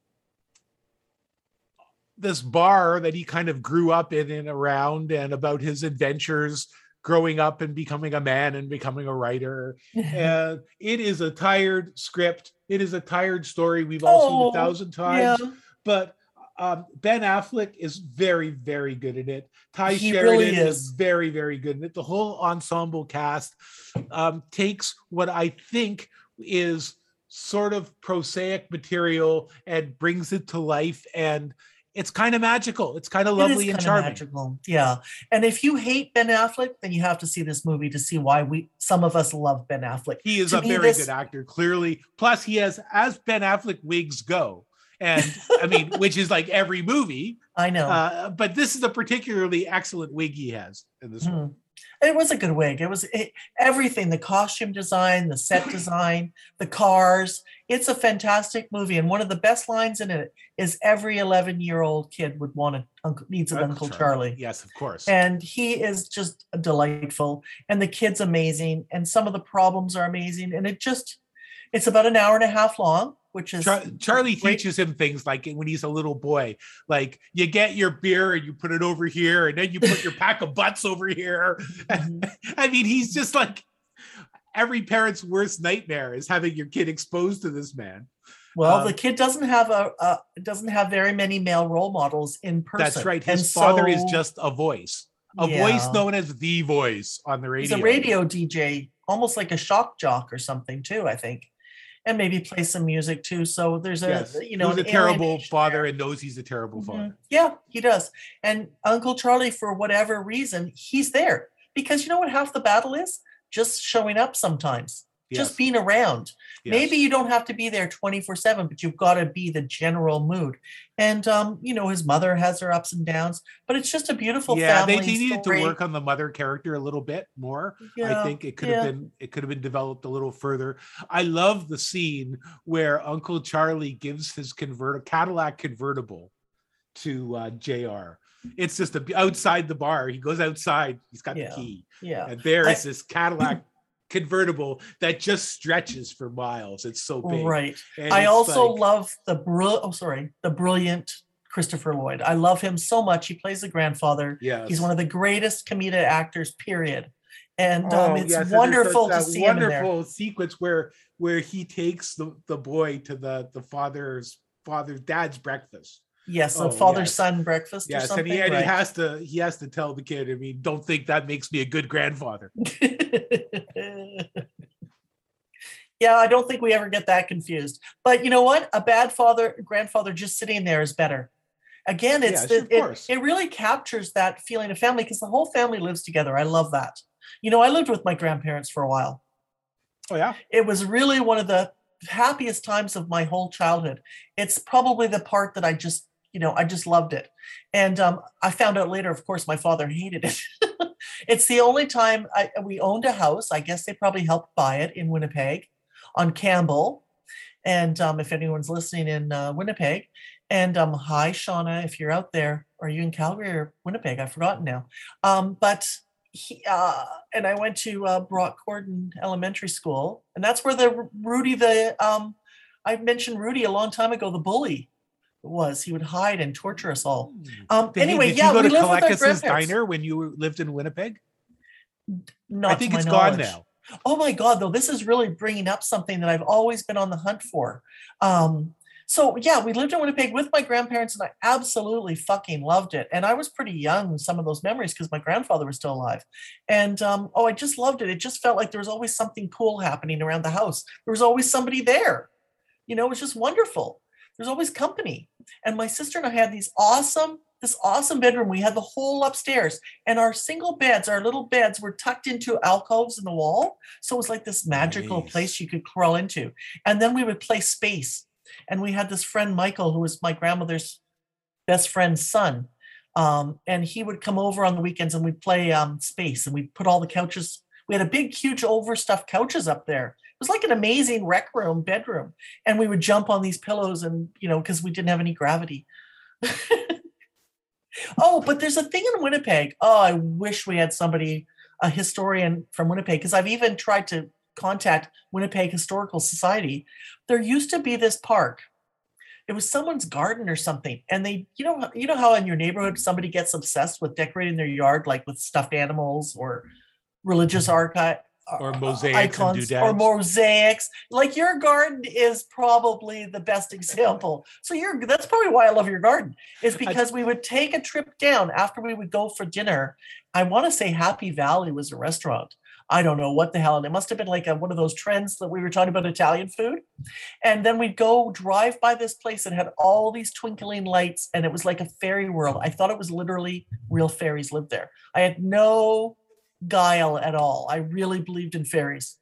this bar that he kind of grew up in and around and about his adventures growing up and becoming a man and becoming a writer and it is a tired script it is a tired story we've all seen Oh, a thousand yeah. times but um, Ben Affleck is very, very good in it. Ty He Sheridan really is. is. very, very good in it. The whole ensemble cast um, takes what I think is sort of prosaic material and brings it to life. And it's kind of magical. It's kind of It is lovely and charming. Magical. Yeah. And if you hate Ben Affleck, then you have to see this movie to see why we some of us love Ben Affleck. He is To a me, very this- good actor, clearly. Plus, he has, as Ben Affleck wigs go, and I mean, which is like every movie, I know. uh, but this is a particularly excellent wig he has in this one. It was a good wig. It was it, everything the costume design, the set design, the cars. It's a fantastic movie. And one of the best lines in it is every 11 year old kid would want a uncle, needs an Uncle Charlie. Yes, of course. And he is just delightful. And the kid's amazing. And some of the problems are amazing. And it just, it's about an hour and a half long, which is Char- Charlie great. teaches him things like when he's a little boy, like you get your beer and you put it over here, and then you put your pack of butts over here. Mhm. I mean, he's just like, every parent's worst nightmare is having your kid exposed to this man. Well, Um, the kid doesn't have a, a doesn't have very many male role models in person. That's right. And His father is just a voice, a voice known as the voice on the radio. He's a radio DJ, almost like a shock jock or something too. I think, and maybe play some music too. So there's a Yes, you know who's a terrible father there. and knows he's a terrible Mhm. father. Yeah, he does. And Uncle Charlie, for whatever reason, he's there because you know what half the battle is? Just showing up sometimes, Yes, just being around. Yes. Maybe you don't have to be there 24 7, but you've got to be the general mood. And, um, you know, his mother has her ups and downs, but it's just a beautiful yeah, they, they needed story. to work on the mother character a little bit more. I think it could yeah. have been it could have been developed a little further. I love the scene where Uncle Charlie gives his convert Cadillac convertible to uh, Jr. It's just a, outside the bar. He goes outside. He's got Yeah. the key, Yeah. and there is this Cadillac convertible that just stretches for miles. It's so big. Right. And I also like- love the br- oh sorry, the brilliant Christopher Lloyd. I love him so much. He plays the grandfather. Yes. He's one of the greatest comedic actors, period. And um, Oh, it's yes, wonderful that- to see wonderful sequence where where he takes the, the boy to the the father's father's dad's breakfast. Yes, Oh, a father yes. son breakfast or Yes, and something. he, and he has to he has to tell the kid. I mean, don't think that makes me a good grandfather. yeah, I don't think we ever get that confused. But you know what? A bad father, grandfather just sitting there is better. Again, it's Yes, the, it, it really captures that feeling of family because the whole family lives together. I love that. You know, I lived with my grandparents for a while. Oh yeah, It was really one of the happiest times of my whole childhood. It's probably the part that I just, you know, I just loved it. And um, I found out later, of course, my father hated it. it's the only time I, we owned a house. I guess they probably helped buy it in Winnipeg on Campbell. And um, if anyone's listening in uh, Winnipeg, and um, hi, Shauna, if you're out there, are you in Calgary or Winnipeg? I've forgotten now. Um, but he, uh, and I went to uh, Brock Corydon Elementary School, and that's where the Rudy, the um, I mentioned Rudy a long time ago, the bully was. He would hide and torture us all. Um, Did he- anyway, did yeah, you go we to lived with our Colecus's grandparents. diner when you lived in Winnipeg? Not I think it's gone knowledge. now. Oh my God, though, this is really bringing up something that I've always been on the hunt for. Um, so yeah, we lived in Winnipeg with my grandparents, and I absolutely fucking loved it. And I was pretty young some of those memories because my grandfather was still alive. And um, oh, I just loved it. It just felt like there was always something cool happening around the house. There was always somebody there. You know, it was just wonderful. There's always company. And my sister and I had these awesome, this awesome bedroom. We had the whole upstairs, and our single beds, our little beds, were tucked into alcoves in the wall. So it was like this magical Nice. place you could crawl into. And then we would play space. And we had this friend, Michael, who was my grandmother's best friend's son. Um, and he would come over on the weekends and we'd play um, space and we'd put all the couches. We had a big, huge, overstuffed couches up there. It was like an amazing rec room bedroom. And we would jump on these pillows and, you know, because we didn't have any gravity. oh, but there's a thing in Winnipeg. Oh, I wish we had somebody, a historian from Winnipeg, because I've even tried to contact Winnipeg Historical Society. There used to be this park. It was someone's garden or something, and they, you know, you know how in your neighborhood somebody gets obsessed with decorating their yard, like with stuffed animals or religious archive uh, Or uh, mosaics and or mosaics. Like your garden is probably the best example. So you're that's probably why I love your garden. Is because we would take a trip down after we would go for dinner. I want to say Happy Valley was a restaurant. I don't know what the hell. And it must have been like a, one of those trends that we were talking about Italian food. And then we'd go drive by this place that had all these twinkling lights, and it was like a fairy world. I thought it was literally real fairies lived there. I had no guile at all. I really believed in fairies.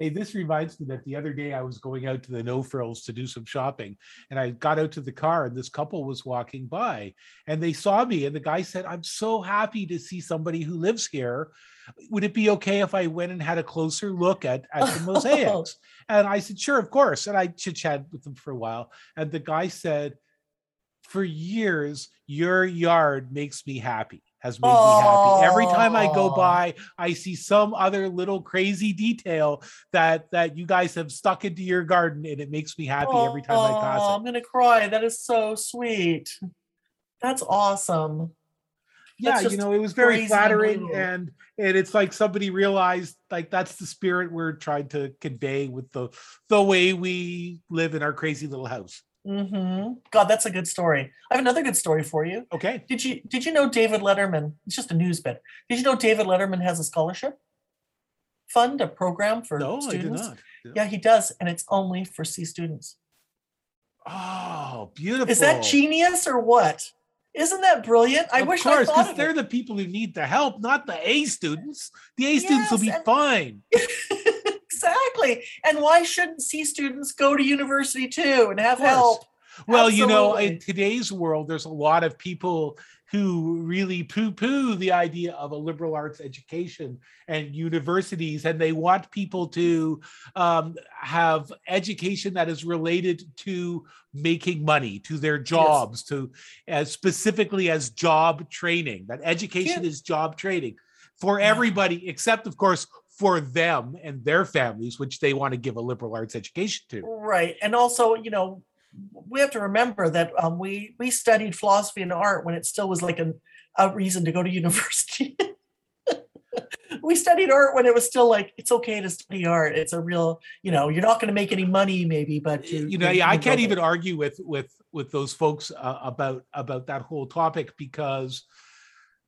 Hey, this reminds me that the other day I was going out to the No Frills to do some shopping, and I got out to the car, and this couple was walking by, and they saw me, and the guy said, "I'm so happy to see somebody who lives here. Would it be okay if I went and had a closer look at at the mosaics?" And I said, "Sure, of course." And I chit chatted with them for a while, and the guy said, "For years, your yard makes me happy." Has made me happy. Every time I go by, I see some other little crazy detail that that you guys have stuck into your garden, and it makes me happy every time I pass it. I'm gonna cry. That is so sweet. That's awesome. yeah, you know, it was very flattering and and it's like somebody realized like that's the spirit we're trying to convey with the the way we live in our crazy little house. Hmm God, that's a good story. I have another good story for you. Okay. Did you did you know David Letterman? It's just a news bit. Did you know David Letterman has a scholarship fund, a program for No, students? I did not. Yeah, he does, and it's only for C students. Oh, beautiful. Is that genius or what? Isn't that brilliant? I of wish course, I thought because of they're it. the people who need the help, not the A students. The A students will be and- fine. exactly. And why shouldn't C students go to university too and have help? Well, you know, in today's world, there's a lot of people who really poo poo the idea of a liberal arts education and universities, and they want people to um, have education that is related to making money, to their jobs, to as specifically as job training. That education Yeah. is job training for everybody, except, of course, for them and their families, which they want to give a liberal arts education to. Right. And also, you know, we have to remember that um, we we studied philosophy and art when it still was like a, a reason to go to university. we studied art when it was still like it's okay to study art. It's a real, you know, you're not going to make any money maybe, but you, you know you- yeah, i can't even argue with with with those folks uh, about about that whole topic because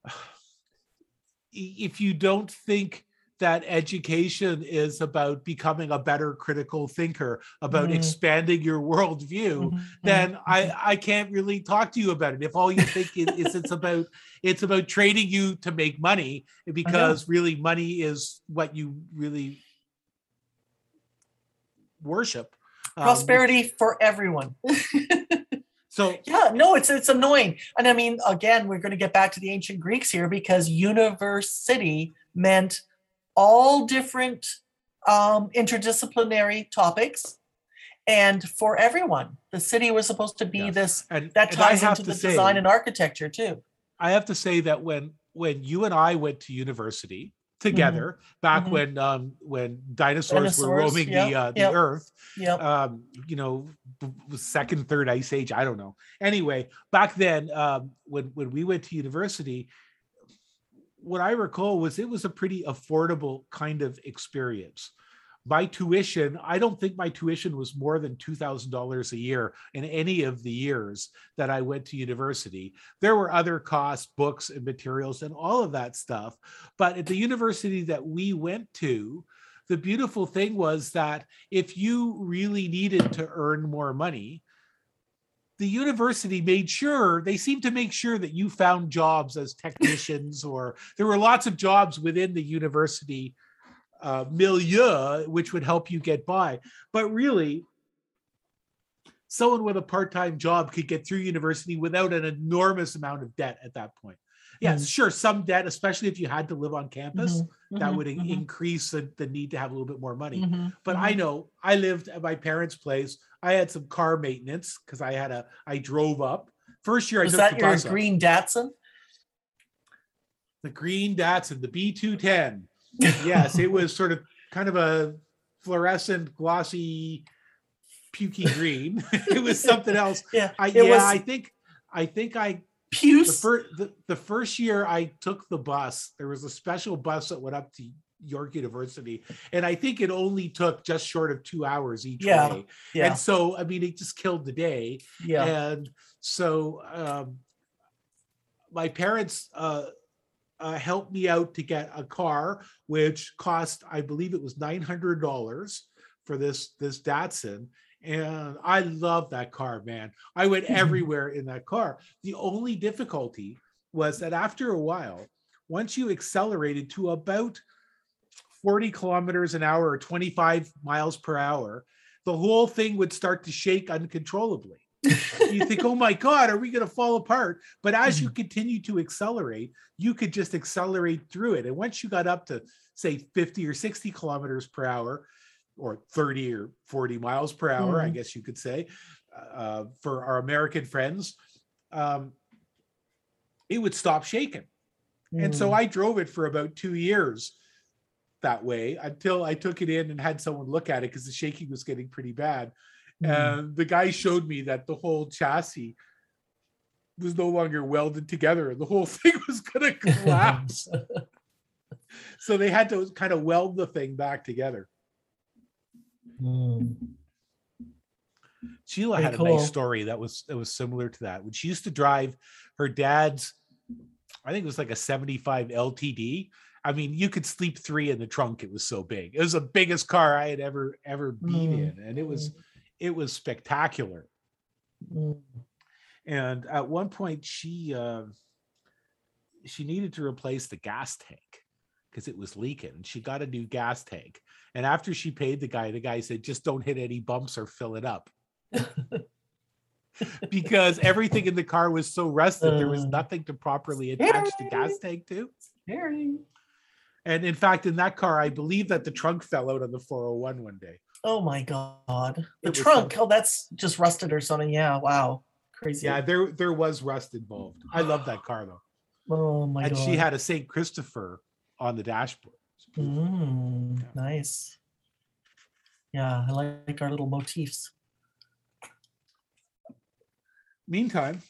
if you don't think that education is about becoming a better critical thinker about Mhm. expanding your worldview Mhm, then mhm, i i can't really talk to you about it if all you think is, it's about it's about training you to make money because really money is what you really worship Um, prosperity for everyone. so Yeah, no, it's it's annoying. And I mean, again, we're going to get back to the ancient Greeks here because university meant all different um, interdisciplinary topics and for everyone. The city was supposed to be Yes. this and that ties into the say- design and architecture too. I have to say that when when you and I went to university together back Mhm. when um when dinosaurs, were roaming yep, the uh, the yep. earth Yep. um you know second third ice age i don't know anyway back then um when when we went to university what i recall was it was a pretty affordable kind of experience. My tuition i don't think my tuition was more than $2000 a year in any of the years that i went to university. There were other costs books and materials and all of that stuff but at the university that we went to the beautiful thing was that if you really needed to earn more money the university made sure they seemed to make sure that you found jobs as technicians or there were lots of jobs within the university uh, milieu which would help you get by. But really someone with a part-time job could get through university without an enormous amount of debt at that point. Yes Mhm. sure some debt especially if you had to live on campus Mhm, that mhm, would mhm, increase the, the need to have a little bit more money mhm, but I mhm. know I lived at my parents' place. I had some car maintenance because I had a I drove up. First year I was took that the your green Datsun? the green Datsun, the B210. Yes, it was sort of kind of a fluorescent, glossy, pukey green. it was something else. Yeah, I yeah, was I think I think I the Puce. first the, the first year I took the bus, there was a special bus that went up to York University, and I think it only took just short of two hours each Yeah, way. yeah, And so, I mean, it just killed the day. yeah. And so, um, my parents uh, uh, helped me out to get a car, which cost, I believe, it was nine hundred dollars for this this Datsun. And I love that car, man. I went everywhere in that car. The only difficulty was that after a while, once you accelerated to about 40 kilometers an hour or 25 miles per hour, the whole thing would start to shake uncontrollably. You think, oh my God, are we going to fall apart? But as you mm-hmm. continue to accelerate, you could just accelerate through it. And once you got up to, say, 50 or 60 kilometers per hour, or 30 or 40 miles per hour, I Mhm. guess you could say, uh, for our American friends, um, it would stop shaking. And so Mm. I drove it for about two years that way until I took it in and had someone look at it because the shaking was getting pretty bad. Mm. And the guy showed me that the whole chassis was no longer welded together and the whole thing was going to collapse. so they had to kind of weld the thing back together. Mm. Sheila Very had a cool. nice story that was that was similar to that. When she used to drive her dad's, I think it was like a 75 LTD. I mean, you could sleep three in the trunk. It was so big. It was the biggest car I had ever ever been Mm, in, and it was it was spectacular. Mm. And at one point, she uh, she needed to replace the gas tank because it was leaking. She got a new gas tank. And after she paid the guy, the guy said, "Just don't hit any bumps or fill it up." because everything in the car was so rusted, there was Uh, nothing to properly attach the gas tank to. Scary. And in fact, in that car, I believe that the trunk fell out on the 401 one day. Oh my god. The trunk. Oh, that's just rusted or something. Yeah. Wow. Crazy. Yeah, there there was rust involved. I love that car though. Oh my and god. And she had a St. Christopher on the dashboard. Mm, Yeah. nice. Yeah, I like our little motifs. Meantime,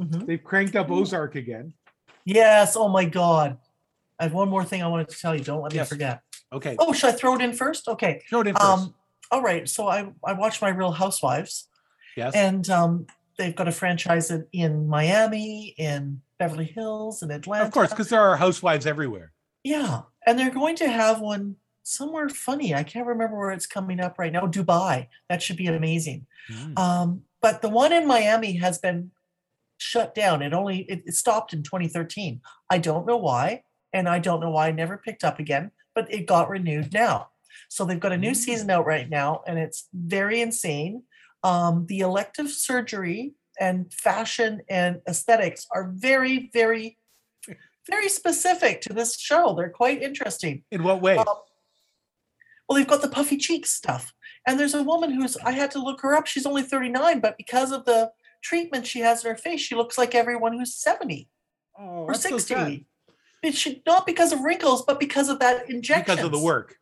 Mhm. they've cranked up Ozark again. Yes. Oh my god. I have one more thing I wanted to tell you. Don't let me forget. Okay, Oh, should I throw it in first? Okay. throw it in first. Um. All right. So I I watched my Real Housewives, yes. and um, they've got a franchise in, in Miami, in Beverly Hills, in Atlanta. of course, because there are housewives everywhere. Yeah, and they're going to have one somewhere funny. I can't remember where it's coming up right now. Dubai. That should be amazing. Mm. Um, but the one in Miami has been shut down. It only it, it stopped in 2013. I don't know why, and I don't know why I never picked up again. But it got renewed now. So they've got a new Mm. season out right now, and it's very insane. Um, the elective surgery and fashion and aesthetics are very, very, very specific to this show. They're quite interesting. In what way? Um, well, they've got the puffy cheeks stuff. And there's a woman who's, I had to look her up. She's only 39, but because of the treatment she has in her face, she looks like everyone who's 70 oh, or that's so 60. it should not because of wrinkles, but because of that injection. because of the work.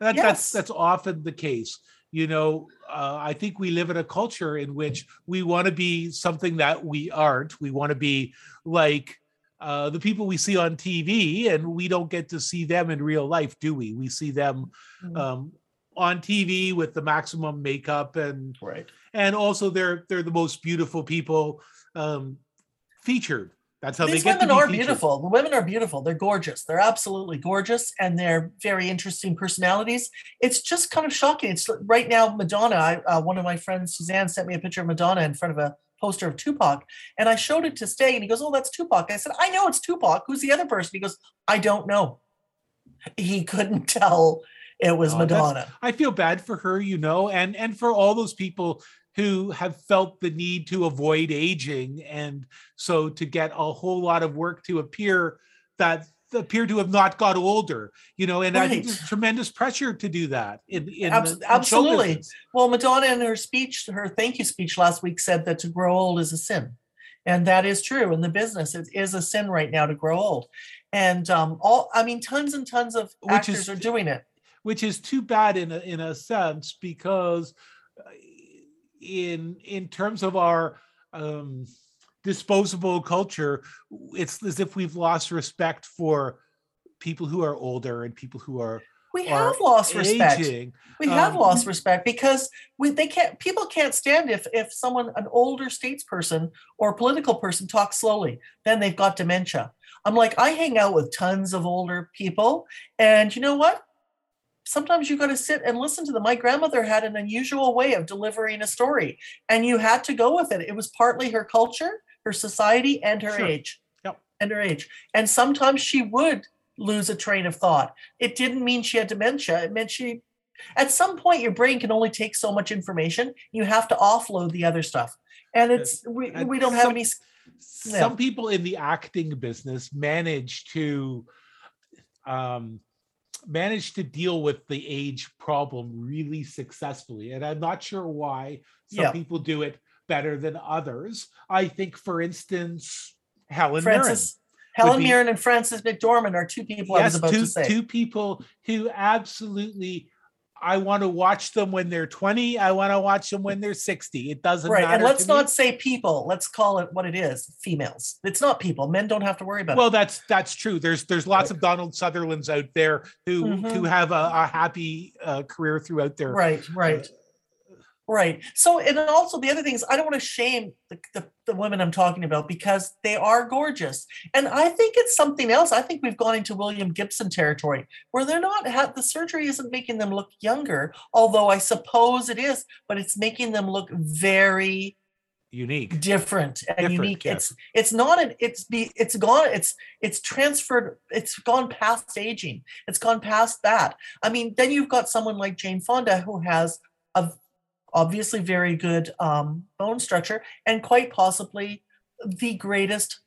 That, Yes. That's that's often the case. You know, uh, I think we live in a culture in which we want to be something that we aren't. We want to be like uh, the people we see on TV, and we don't get to see them in real life, do we? We see them Mm, um, on TV with the maximum makeup and right. and also they're they're the most beautiful people um, featured. That's how These they get to women be are featured. beautiful. The women are beautiful. They're gorgeous. They're absolutely gorgeous, and they're very interesting personalities. It's just kind of shocking. It's right now Madonna. I, uh, one of my friends, Suzanne, sent me a picture of Madonna in front of a poster of Tupac, and I showed it to Stay, and he goes, "Oh, that's Tupac." I said, "I know it's Tupac. Who's the other person?" He goes, "I don't know." He couldn't tell it was Oh, Madonna. I feel bad for her, you know, and and for all those people who have felt the need to avoid aging and so to get a whole lot of work to appear that appear to have not got older, you know, and I think Right. there's tremendous pressure to do that in, in, Abs- the- absolutely. Well, Madonna in her speech, her thank you speech last week said that to grow old is a sin. And that is true in the business. It is a sin right now to grow old. And um, all I mean, tons and tons of Which actors is- are doing it. which is too bad in a, in a sense because uh, in in terms of our um, disposable culture, it's as if we've lost respect for people who are older and people who are, We have lost respect. aging. We have Um, lost respect because we they can't people can't stand if if someone an older statesperson or political person talks slowly, then they've got dementia. I'm like, I hang out with tons of older people, and you know what? Sometimes you got to sit and listen to them. My grandmother had an unusual way of delivering a story, and you had to go with it. It was partly her culture, her society, and her Sure. age. Yep. And her age. And sometimes she would lose a train of thought. It didn't mean she had dementia. It meant she at some point your brain can only take so much information you have to offload the other stuff and it's we, and we don't have any Yeah. Some people in the acting business manage to um, manage to deal with the age problem really successfully, and I'm not sure why some Yeah. people do it better than others. I think, for instance, Helen Mirren. helen be- mirren and frances mcdormand are two people Yes, about two, to say two people who absolutely I want to watch them when they're 20. I want to watch them when they're 60. It doesn't right. matter. And let's not say people. Let's call it what it is. Females. It's not people. Men don't have to worry about Well, it. that's that's true. There's there's lots of Donald Sutherlands out there who Mhm. who have a, a happy uh, career throughout their Right, right. Right. So, and also the other thing is, I don't want to shame the, the, the women I'm talking about because they are gorgeous. And I think it's something else. I think we've gone into William Gibson territory where they're not, the surgery isn't making them look younger, although I suppose it is, but it's making them look very unique. different and Different, unique. yes. It's it's not an it's be it's gone it's it's transferred it's gone past aging. It's gone past that. I mean, then you've got someone like Jane Fonda who has a obviously very good um, bone structure and quite possibly the greatest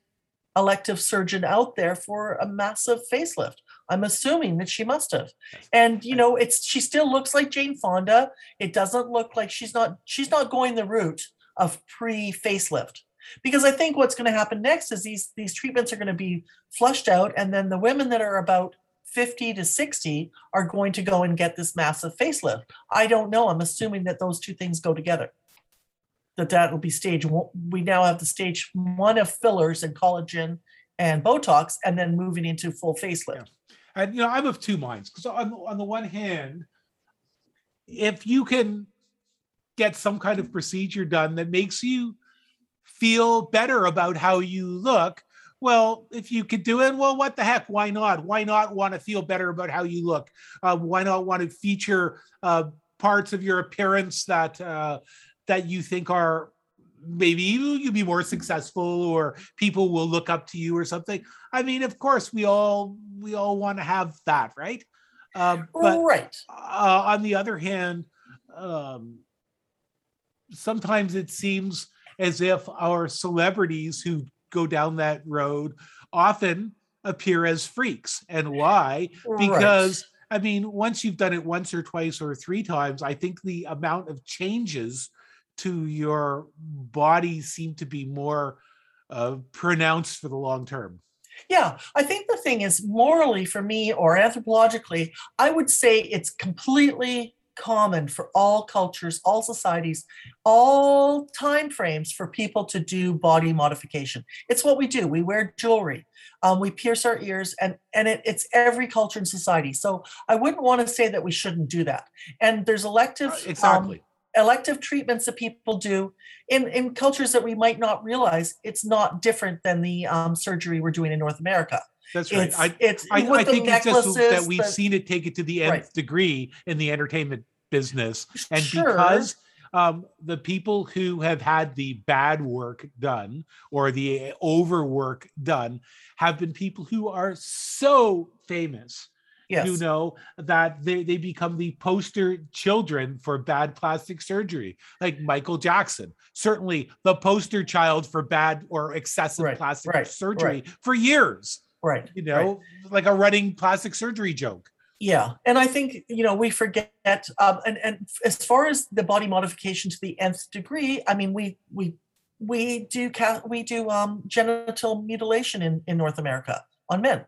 elective surgeon out there for a massive facelift. I'm assuming that she must have. And you know, it's she still looks like Jane Fonda. It doesn't look like she's not she's not going the route of pre facelift. Because I think what's going to happen next is these these treatments are going to be flushed out and then the women that are about 50 to 60 are going to go and get this massive facelift. I don't know. I'm assuming that those two things go together. That that will be stage one. We now have the stage one of fillers and collagen and Botox, and then moving into full facelift. Yeah. And you know, I'm of two minds because on on the one hand, if you can get some kind of procedure done that makes you feel better about how you look, well, if you could do it, well, what the heck? Why not? Why not want to feel better about how you look? Uh, why not want to feature uh, parts of your appearance that uh, that you think are maybe you you'll be more successful or people will look up to you or something i mean of course we all we all want to have that right um, but right. uh, on the other hand um, sometimes it seems as if our celebrities who go down that road often appear as freaks. And why? Because I mean, once you've done it once or twice or three times, I think the amount of changes to your body seem to be more uh, pronounced for the long term. Yeah, I think the thing is morally for me or anthropologically, I would say it's completely common for all cultures, all societies, all time frames for people to do body modification. It's what we do. We wear jewelry, um, we pierce our ears, and and it, it's every culture and society. So I wouldn't want to say that we shouldn't do that. And there's elective Uh, um, exactly. elective treatments that people do in, in cultures that we might not realize it's not different than the um, surgery we're doing in North America. That's right. It's I, it's I, I think it's just that we've the- seen it take it to the nth Right. degree in the entertainment business. And Sure. because um, the people who have had the bad work done or the overwork done have been people who are so famous yes, you know that they, they become the poster children for bad plastic surgery like michael jackson certainly the poster child for bad or excessive Right, plastic right, surgery for years right. you right. know like a running plastic surgery joke Yeah, and I think you know we forget. Um, and and as far as the body modification to the nth degree, I mean we we we do we do um, genital mutilation in in North America on men,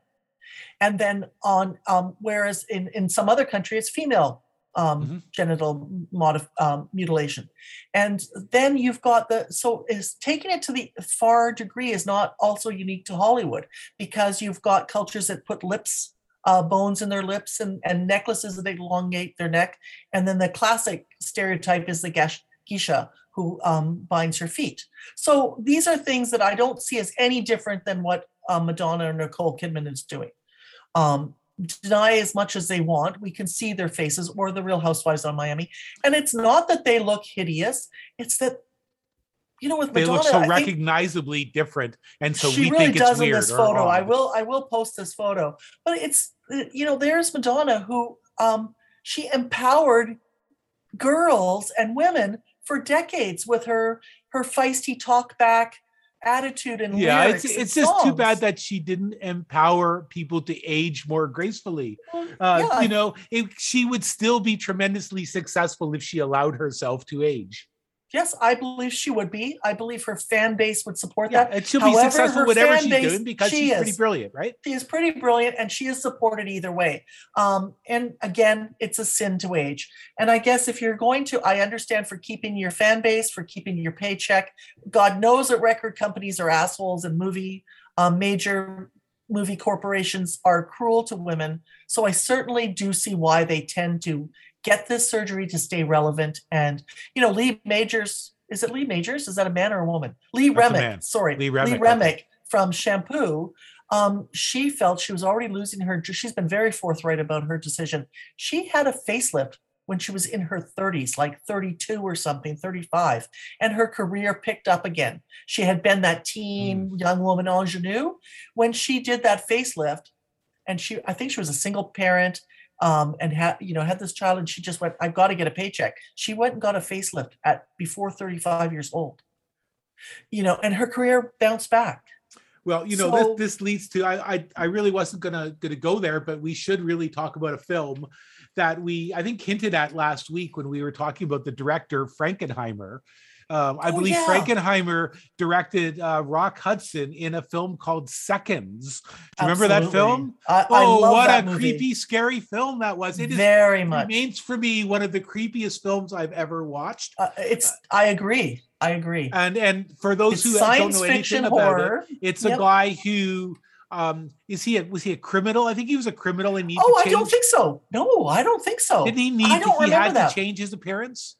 and then on um, whereas in in some other country it's female um, Mhm. genital modif- um, mutilation, and then you've got the so is taking it to the far degree is not also unique to Hollywood because you've got cultures that put lips uh, bones in their lips and, and necklaces that elongate their neck. And then the classic stereotype is the gash, geisha who um, binds her feet. So these are things that I don't see as any different than what uh, Madonna or Nicole Kidman is doing. Um, deny as much as they want. We can see their faces or the Real Housewives on Miami. And it's not that they look hideous. It's that, you know, with Madonna, they look so I recognizably different and so she we really think does it's weird in this or photo. I will I will post this photo. But it's you know, there's Madonna who um she empowered girls and women for decades with her her feisty talk back attitude and yeah it's it's just too bad that she didn't empower people to age more gracefully. Well, uh, yeah, you know it, she would still be tremendously successful if she allowed herself to age Yes, I believe she would be. I believe her fan base would support Yeah, that. and she'll However, be successful whatever she's base- doing because she she's pretty brilliant, right? She is pretty brilliant and she is supported either way. Um, and again, it's a sin to age. And I guess if you're going to, I understand for keeping your fan base, for keeping your paycheck. God knows that record companies are assholes and movie um, major movie corporations are cruel to women. So I certainly do see why they tend to get this surgery to stay relevant. And you know, Lee Majors is it Lee Majors? Is that a man or a woman? Lee That's Remick. Sorry, Lee Remick, okay. Remick from Shampoo. Um, she felt she was already losing her. She's been very forthright about her decision. She had a facelift when she was in her 30s, like 32 or something, 35, and her career picked up again. She had been that teen young woman ingenue when she did that facelift, and she, I think she was a single parent, um, and had you know had this child, and she just went, "I've got to get a paycheck." She went and got a facelift at before 35 years old, you know, and her career bounced back. Well, you know, So- this this leads to I, I I really wasn't gonna gonna go there, but we should really talk about a film that we I think hinted at last week when we were talking about the director Frankenheimer. Um, I Oh, believe yeah. Frankenheimer directed uh, Rock Hudson in a film called Seconds. Do you remember that film? I, I Oh, love what a movie. creepy, scary film that was! It very much. remains for me one of the creepiest films I've ever watched. Uh, it's. I agree. I agree. And and for those It's who don't know anything about it, horror. it's a Yep. guy who um is he a, was he a criminal? I think he was a criminal and needed Oh, I don't think so. No, I don't think so. Didn't he need I don't he remember had that. to change his appearance?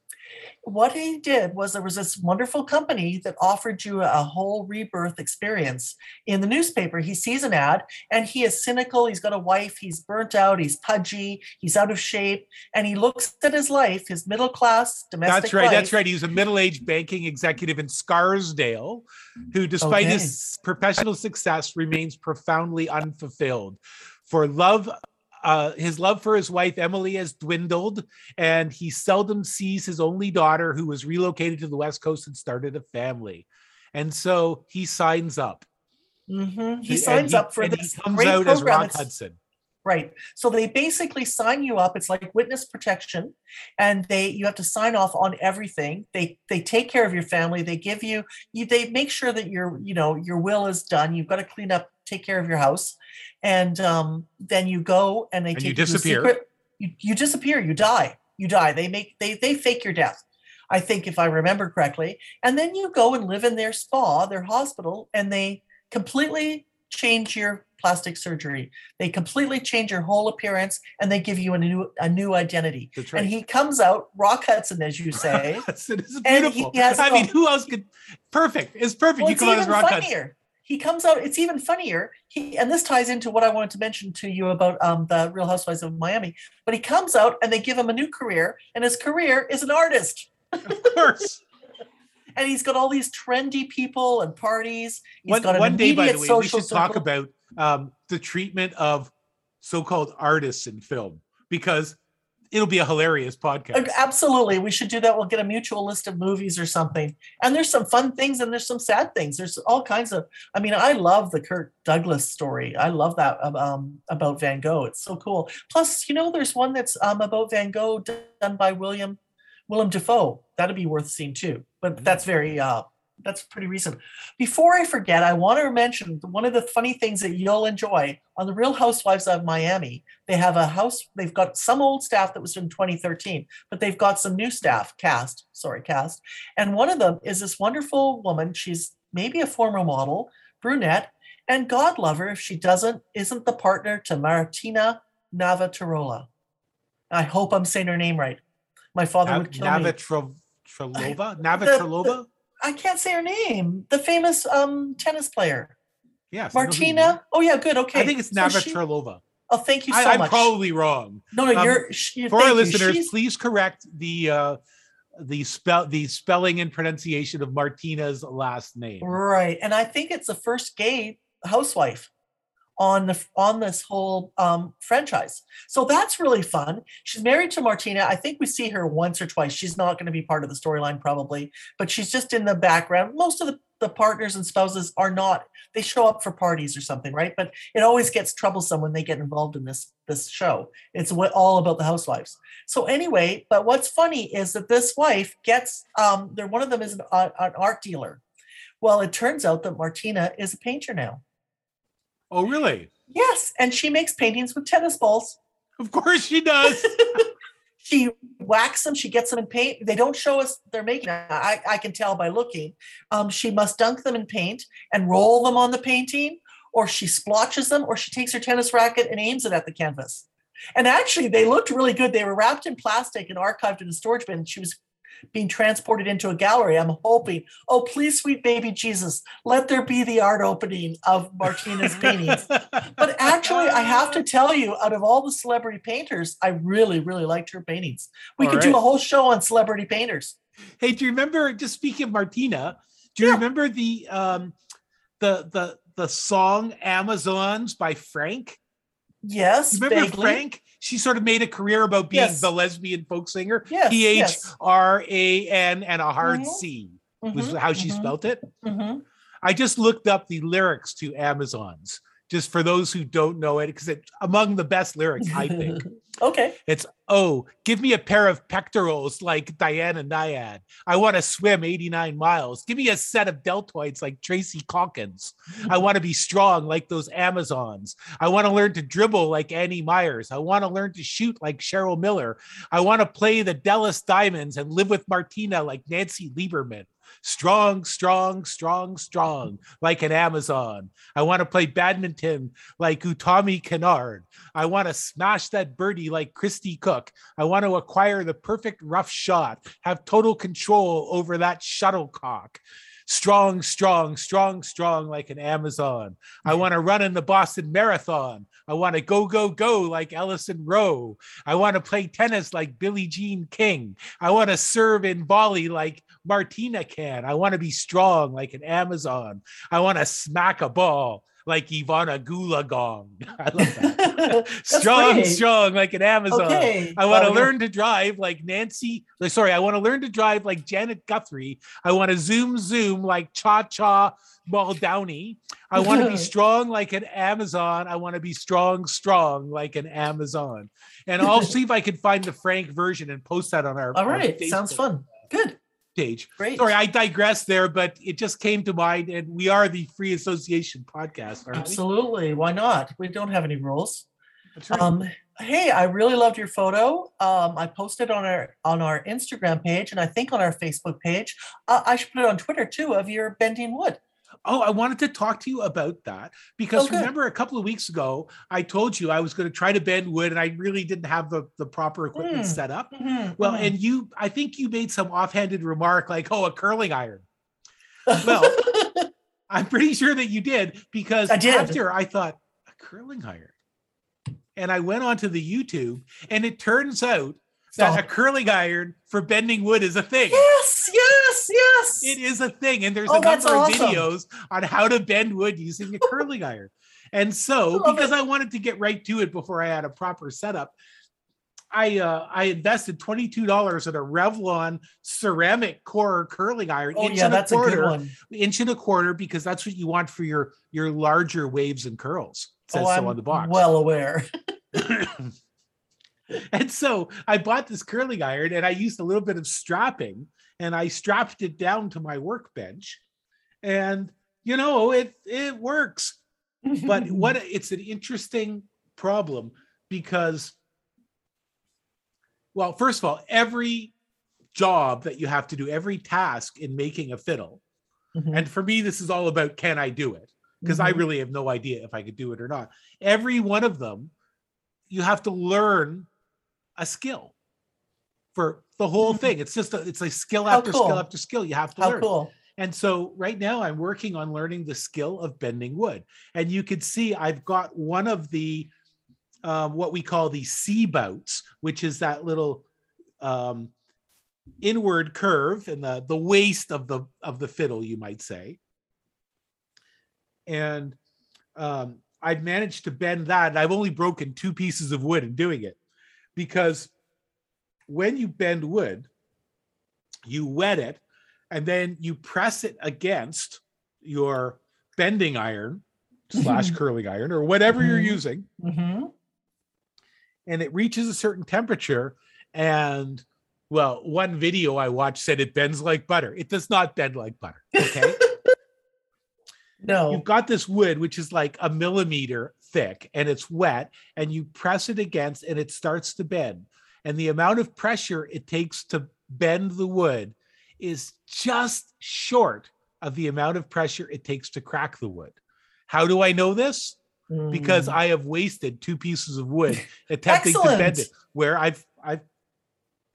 What he did was there was this wonderful company that offered you a whole rebirth experience in the newspaper he sees an ad and he is cynical he's got a wife he's burnt out he's pudgy he's out of shape and he looks at his life his middle class domestic That's right. That's right. He was a middle-aged banking executive in Scarsdale, who, despite Okay. his professional success, remains profoundly unfulfilled. For love, uh, his love for his wife Emily has dwindled, and he seldom sees his only daughter, who was relocated to the West Coast and started a family. And so he signs up. Mhm. he signs up for this He comes great out as program. Rock It's- Hudson. Right. So they basically sign you up. It's like witness protection, and they you have to sign off on everything. They they take care of your family. They give you you they make sure that your you know your will is done. You've got to clean up, take care of your house, and um, then you go and they And take you you disappear. secret- You, you disappear. You die. You die. They make they they fake your death. I think if I remember correctly, and then you go and live in their spa, their hospital, and they completely change your plastic surgery. They completely change your whole appearance and they give you a new a new identity. Right. And he comes out, Rock Hudson, as you say. Hudson is he beautiful. I mean, who else could? Perfect. It's perfect. well, you come out as Rock Hudson. He comes out, it's even funnier. He and this ties into what I wanted to mention to you about um, the Real Housewives of Miami. But he comes out and they give him a new career, and his career is an artist. Of course. And he's got all these trendy people and parties. He's one, got an one day, by the way, we social should talk about um, the treatment of so-called artists in film because it'll be a hilarious podcast. Absolutely. We should do that. We'll get a mutual list of movies or something. And there's some fun things and there's some sad things. There's all kinds of, I mean, I love the Kirk Douglas story. I love that um, about Van Gogh. It's so cool. Plus, you know, there's one that's um, about Van Gogh done by William Willem Dafoe. That'd be worth seeing too. But that's very, uh, that's pretty recent. Before I forget, I want to mention one of the funny things that you'll enjoy on the Real Housewives of Miami. They have a house, they've got some old staff that was in 2013, but they've got some new staff cast, sorry, cast. And one of them is this wonderful woman. She's maybe a former model, brunette, and God love her if she doesn't, isn't the partner to Martina Navratilova. I hope I'm saying her name right. My father Nav- would kill me. Navratilova? Navratilova? I can't say her name. The famous um, tennis player, Yes. I know who you mean. Martina. Oh yeah, good. Okay. I think it's So Navratilova. oh, thank you so I, I'm much. probably wrong. no, no, um, you're sh- you- For our listeners, She's- please correct the uh, the spell the spelling and pronunciation of Martina's last name. right, and I think it's the first gay housewife on the on this whole um, franchise. So that's really fun. She's married to Martina. I think we see her once or twice. She's not going to be part of the storyline probably, but she's just in the background. Most of the the partners and spouses are not they show up for parties or something right but it always gets troublesome when they get involved in this this show it's what all about the housewives so anyway but what's funny is that this wife gets um there one of them is an, uh, an art dealer well it turns out that martina is a painter now Oh, really? yes and she makes paintings with tennis balls Of course she does. she whacks them she gets them in paint they don't show us they're making. I, I can tell by looking um, she must dunk them in paint and roll them on the painting or she splotches them or she takes her tennis racket and aims it at the canvas and actually they looked really good they were wrapped in plastic and archived in a storage bin she was being transported into a gallery i'm hoping oh please sweet baby jesus let there be the art opening of martina's paintings but actually, I have to tell you, out of all the celebrity painters, I really, really liked her paintings. We All could do a whole show on celebrity painters. Hey, do you remember? Just speaking of Martina, do you Yeah. remember the um, the the the song "Amazons" by Phranc? Yes, You remember vaguely. Phranc? She sort of made a career about being Yes. the lesbian folk singer. Yes, P H yes. R A N and a hard Mhm. C was Mhm, how she mhm, spelt it. mhm. I just looked up the lyrics to Amazons, just for those who don't know it, because it's among the best lyrics, I think. okay. It's oh, give me a pair of pectorals like Diana Nyad. I want to swim 89 miles. Give me a set of deltoids like Tracy Caulkins. I want to be strong like those Amazons. I want to learn to dribble like Annie Meyers. I want to learn to shoot like Cheryl Miller. I want to play the Dallas Diamonds and live with Martina like Nancy Lieberman. Strong, strong, strong, strong, like an Amazon. I want to play badminton like Utami Kinard. I want to smash that birdie like Christy Cook. I want to acquire the perfect rough shot, have total control over that shuttlecock. Strong, strong, strong, strong like an Amazon. I want to run in the Boston Marathon. I want to go, go, go like Allison Roe. I want to play tennis like Billie Jean King. I want to serve in volley like Martina can. I want to be strong like an Amazon. I want to smack a ball like Ivana Goolagong. I love that. strong, great. strong like an Amazon. okay. I want to learn to drive like Nancy. Sorry, I want to learn to drive like Janet Guthrie. I want to zoom, zoom like Cha Cha Muldowney. I want to be strong like an Amazon. I want to be strong, strong like an Amazon. And I'll see if I can find the Phranc version and post that on our, All right, our. Sounds fun. Good. Page. Great. Sorry, I digress there, but it just came to mind, and we are the Free Association podcast, aren't we? Absolutely. Why not? We don't have any rules. Right. Um, hey, I really loved your photo. Um, I posted on our on our Instagram page and I think on our Facebook page. Uh, I should put it on Twitter too of your bending wood. Oh, I wanted to talk to you about that because Oh, good. remember a couple of weeks ago, I told you I was going to try to bend wood and I really didn't have the, the proper equipment Mm. set up. Mhm, Well, mhm. and you, I think you made some offhanded remark like, oh, a curling iron. well, I'm pretty sure that you did because I did. after I thought, a curling iron. And I went onto the YouTube and it turns out that a curling iron for bending wood is a thing. yes, yes, yes. It is a thing, and there's Oh, a that's number of videos on how to bend wood using a curling iron. And so, I because it. I wanted to get right to it before I had a proper setup, I uh, I invested twenty two dollars in a Revlon ceramic core curling iron, Oh inch yeah, and a that's a good quarter, one. inch and a quarter, because that's what you want for your your larger waves and curls. It says oh, so on the box. well aware. and so I bought this curling iron and I used a little bit of strapping and I strapped it down to my workbench. And you know, it it works. But what it's an interesting problem because well, first of all, every job that you have to do, every task in making a fiddle, Mhm, and for me, this is all about can I do it? Because I mhm. really have no idea if I could do it or not. Every one of them, you have to learn a skill for the whole thing. It's just a, it's like skill How after cool. skill after skill. You have to how learn. cool. And so right now I'm working on learning the skill of bending wood. And you can see I've got one of the um, what we call the C bouts, which is that little um, inward curve and the the waist of the of the fiddle, you might say. And um, I've managed to bend that. I've only broken two pieces of wood in doing it because when you bend wood, you wet it and then you press it against your bending iron slash curling iron or whatever you're Mhm. using. Hmm and it reaches a certain temperature and well one video i watched said it bends like butter. It does not bend like butter okay? No. you've got this wood which is like a millimeter thick and it's wet and you press it against and it starts to bend and the amount of pressure it takes to bend the wood is just short of the amount of pressure it takes to crack the wood how do i know this because Mm. I have wasted two pieces of wood attempting to bend it. Where I've I've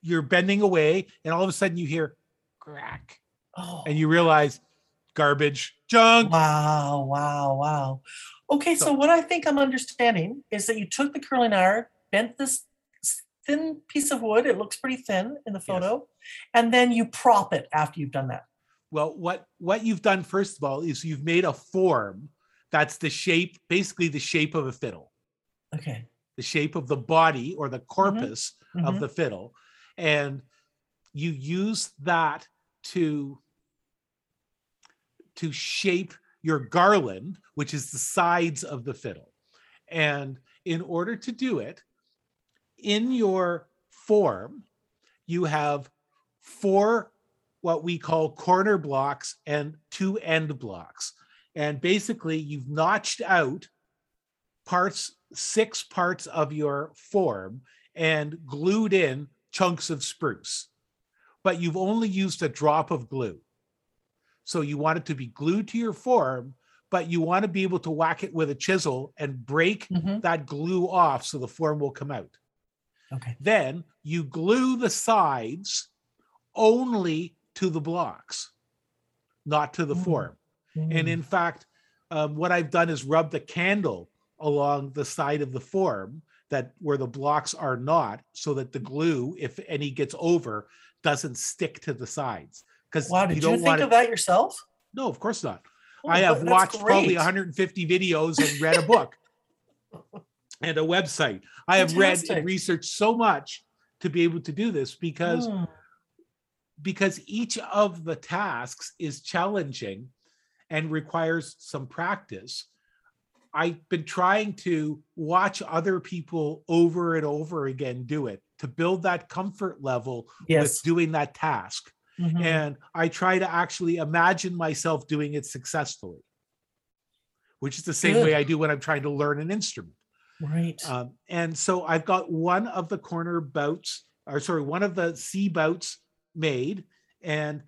you're bending away, and all of a sudden you hear crack, Oh, and you realize garbage, junk. wow, wow, wow. Okay, so, So- what I think I'm understanding is that you took the curling iron, bent this thin piece of wood. It looks pretty thin in the photo, and then you prop it after you've done that. Well, what what you've done first of all is you've made a form that's the shape, basically the shape of a fiddle, Okay. the shape of the body or the corpus of mhm. the fiddle, and you use that to to shape your garland, which is the sides of the fiddle. And in order to do it, in your form, you have four what we call corner blocks and two end blocks. And basically, you've notched out parts, six parts of your form and glued in chunks of spruce. But you've only used a drop of glue. So you want it to be glued to your form, but you want to be able to whack it with a chisel and break Mhm. that glue off so the form will come out. Okay. Then you glue the sides only to the blocks, not to the Mm. form. And Mm. in fact, um, what I've done is rubbed a candle along the side of the form that where the blocks are not, so that the glue, if any gets over, doesn't stick to the sides. Because wow, did you, don't think of it. that yourself? No, of course not. Oh, I have watched probably 150 videos and read a book and a website. I have read and researched so much to be able to do this because Mm. because each of the tasks is challenging and requires some practice. I've been trying to watch other people over and over again do it to build that comfort level Yes. with doing that task. Mhm. And I try to actually imagine myself doing it successfully, which is the same Good. way I do when I'm trying to learn an instrument. Right. Um, and so I've got one of the corner bouts, or sorry, one of the C bouts made, and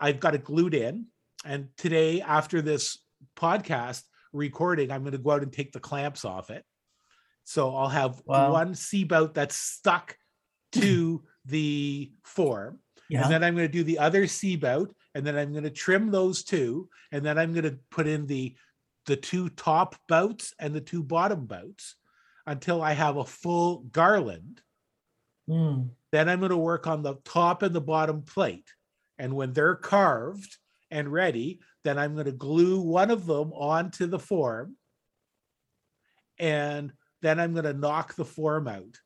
I've got it glued in. And today, after this podcast recording, I'm going to go out and take the clamps off it. So I'll have Wow. one C bout that's stuck to the form. yeah. And then I'm going to do the other C bout, and then I'm going to trim those two, and then I'm going to put in the the two top bouts and the two bottom bouts until I have a full garland. Mm. Then I'm going to work on the top and the bottom plate. And when they're carved and ready, then I'm going to glue one of them onto the form. And then I'm going to knock the form out.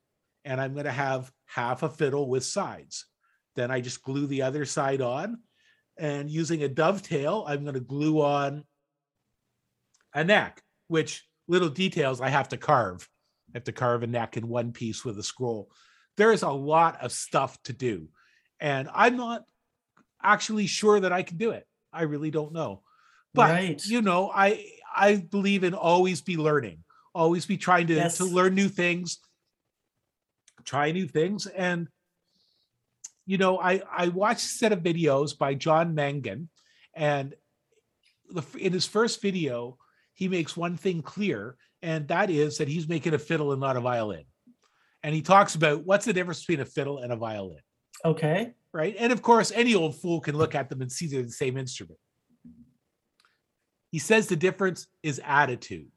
And I'm going to have half a fiddle with sides. Then I just glue the other side on. And using a dovetail, I'm going to glue on a neck, which little details I have to carve. I have to carve a neck in one piece with a scroll. There's a lot of stuff to do. And I'm not actually sure that I can do it. I really don't know. But right. you know, I I believe in always be learning, always be trying to, Yes. to learn new things, try new things. And you know, I I watched a set of videos by John Mangan, and the, in his first video, he makes one thing clear, and that is that he's making a fiddle and not a violin. And he talks about what's the difference between a fiddle and a violin, okay. right? And of course, any old fool can look at them and see they're the same instrument. He says the difference is attitude.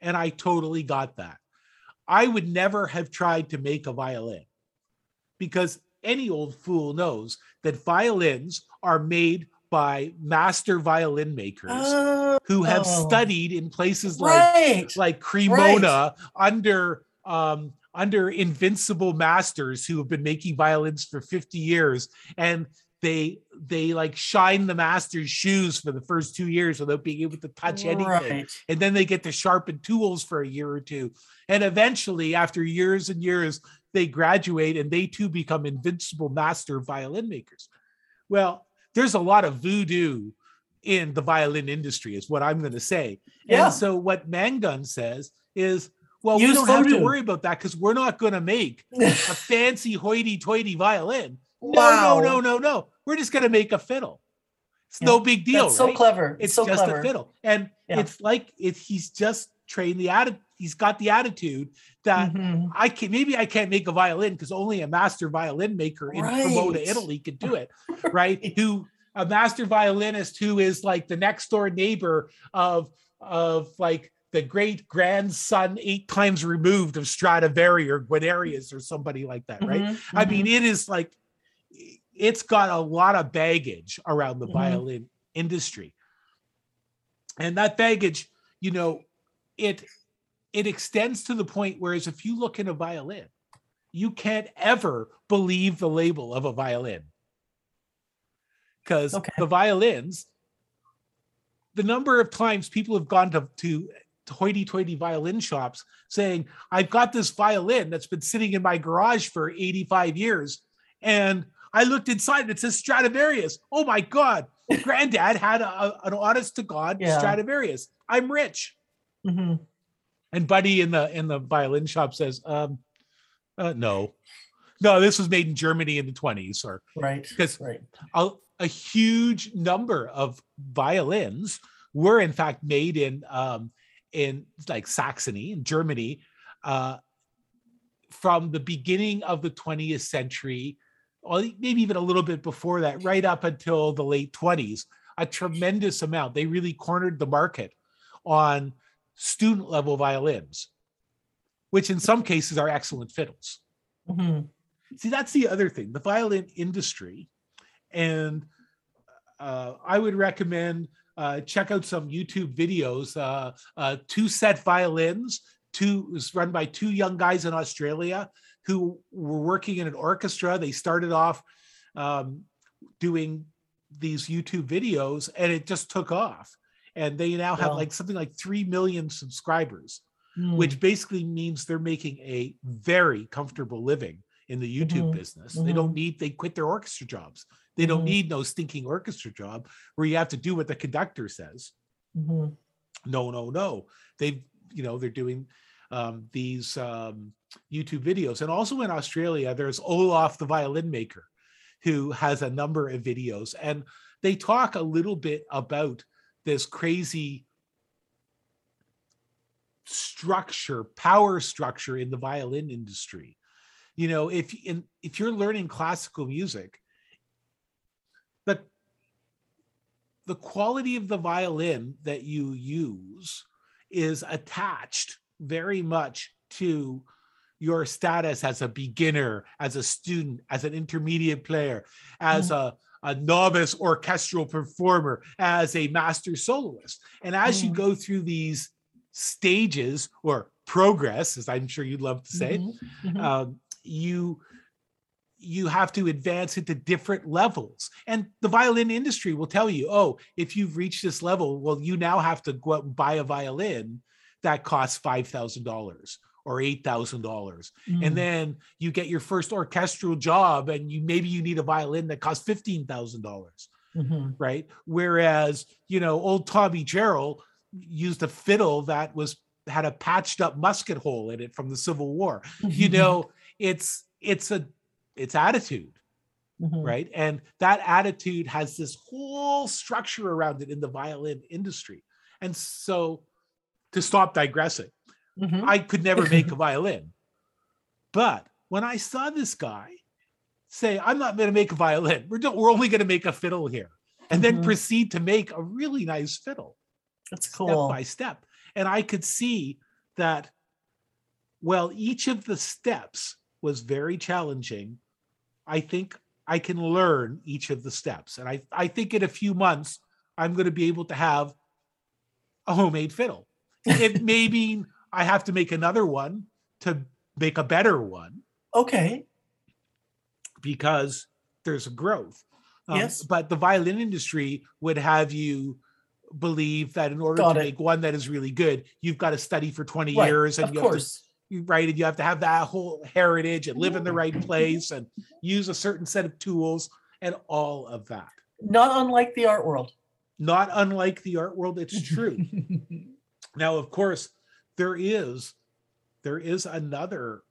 And I totally got that. I would never have tried to make a violin because any old fool knows that violins are made by master violin makers Oh, who have oh. studied in places like right. like Cremona under um under invincible masters who have been making violins for 50 years and they they like shine the master's shoes for the first two years without being able to touch anything Right. and then they get to sharpen tools for a year or two and eventually after years and years they graduate and they too become invincible master violin makers well there's a lot of voodoo in the violin industry is what i'm going to say Yeah. and so what Mangan says is well we don't have to worry about that because we're not going to make a fancy hoity-toity violin wow. no no no no no we're just going to make a fiddle it's no big deal That's so right? clever. it's so just clever. a fiddle and Yeah. it's like it, he's just trained the attitude he's got the attitude that Mhm. i can maybe i can't make a violin because only a master violin maker in Cremona, Right. italy could do it right who a master violinist who is like the next door neighbor of of like the great grandson eight times removed of stradivari or guarnerius or somebody like that right Mhm, I mean, it is like it's got a lot of baggage around the Mhm. violin industry. And that baggage, you know, it it extends to the point whereas if you look in a violin, you can't ever believe the label of a violin. Because Okay. the violins, the number of times people have gone to, to hoity-toity violin shops saying, I've got this violin that's been sitting in my garage for 85 years. And I looked inside and it says Stradivarius. Oh my God. Granddad had a, a- an honest to God Yeah. Stradivarius. I'm rich. Mhm. And Buddy in the in the violin shop says, um, uh, no. No, this was made in Germany in the 20s, or Right. because Right. a, a huge number of violins were in fact made in um, in like Saxony in Germany uh, from the beginning of the 20th century, or maybe even a little bit before that, right up until the late 20s. A tremendous amount. They really cornered the market on student level violins, which in some cases are excellent fiddles. Mhm. See, that's the other thing the violin industry. And uh, I would recommend uh, check out some YouTube videos. Uh, uh, TwoSet Violins, two was run by two young guys in Australia who were working in an orchestra. They started off um, doing these YouTube videos and it just took off. And they now have Wow. like something like 3 million subscribers Mm. which basically means they're making a very comfortable living in the YouTube Mhm, business. They don't need, they quit their orchestra jobs. They don't Mhm. need no stinking orchestra job where you have to do what the conductor says. Mhm. No, no, no. They've, you know, they're doing um, these um, YouTube videos. And also in Australia, there's Olaf, the violin maker, who has a number of videos. And they talk a little bit about this crazy structure, power structure in the violin industry. You know, if in if you're learning classical music, the the quality of the violin that you use is attached very much to your status as a beginner, as a student, as an intermediate player, as a, a novice orchestral performer, as a master soloist. And as you Mm. go through these stages or progress, as I'm sure you'd love to say, Mhm. Mhm. um, you you have to advance into different levels and the violin industry will tell you oh if you've reached this level well you now have to go out and buy a violin that costs $5000 or $8000 Mm. and then you get your first orchestral job and you maybe you need a violin that costs $15000 Mhm. right whereas you know old Tommy Jarrell used a fiddle that was had a patched up musket hole in it from the civil war you know it's it's a it's attitude Mhm. right and that attitude has this whole structure around it in the violin industry and so to stop digressing Mhm. i could never make a violin but when i saw this guy say i'm not going to make a violin we're, we're only going to make a fiddle here and then Mhm. proceed to make a really nice fiddle That's step cool. by step. And I could see that, well, each of the steps was very challenging. I think I can learn each of the steps. And I, I think in a few months, I'm going to be able to have a homemade fiddle. It may mean I have to make another one to make a better one Okay. because there's growth. Um, Yes. But the violin industry would have you believe that in order Got to it. make one that is really good, you've got to study for 20 Right, years and of you have to course. You- right and you have to have that whole heritage and live in the right place and use a certain set of tools and all of that. Not unlike the art world. Not unlike the art world, it's true. Now, of course, there is there is another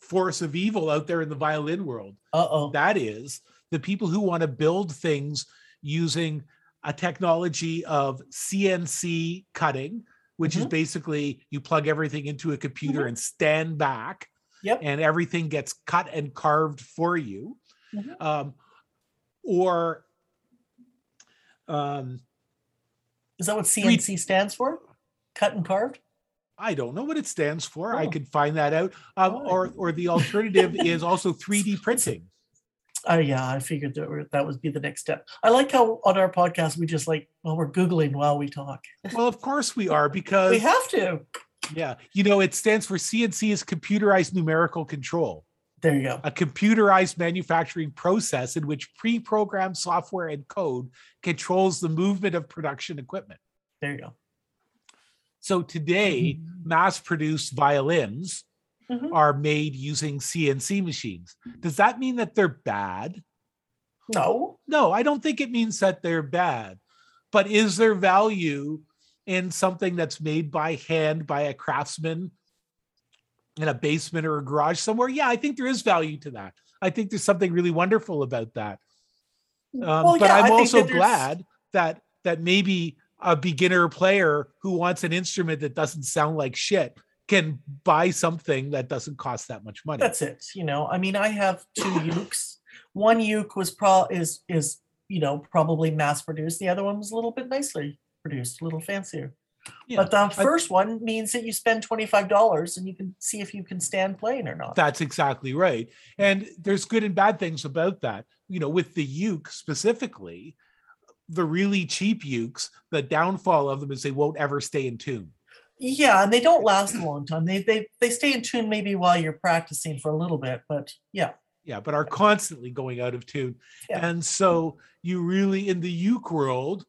force of evil out there in the violin world. Uh oh. That is the people who want to build things using a technology of CNC cutting, which is Mhm. basically you plug everything into a computer Mhm. and stand back, Yep. and everything gets cut and carved for you. Mhm. Um, or um, Is that what CNC stands for? Cut and carved? I don't know what it stands for. I Oh. could find that out. Um, Oh. or or the alternative is also 3D printing. Oh yeah, I figured that were- that would be the next step. I like how on our podcast we just like well we're googling while we talk. Well, of course we are because We have to. yeah, you know it stands for CNC is computerized numerical control, There you go. a computerized manufacturing process in which pre-programmed software and code controls the movement of production equipment. There you go. So today, mm-hmm. mass-produced violins Mhm. are made using CNC machines. Does that mean that they're bad? No. No, I don't think it means that they're bad. But is there value in something that's made by hand by a craftsman in a basement or a garage somewhere? Yeah, I think there is value to that. I think there's something really wonderful about that. Um, Well, but yeah, I'm also that glad that that maybe a beginner player who wants an instrument that doesn't sound like shit can buy something that doesn't cost that much money. That's it. You know, I mean, I have two ukes. One uke was pro is is you know probably mass produced. The other one was a little bit nicely produced, a little fancier. Yeah, But the first one means that you spend twenty five dollars and you can see if you can stand playing or not. That's exactly right. Hmm. And there's good and bad things about that. You know, with the uke specifically, the really cheap ukes, the downfall of them is they won't ever stay in tune. Yeah, and they don't last a long time. They they they stay in tune maybe while you're practicing for a little bit, but yeah, Yeah, but are constantly going out of tune. Yeah. And so you really in the uke world,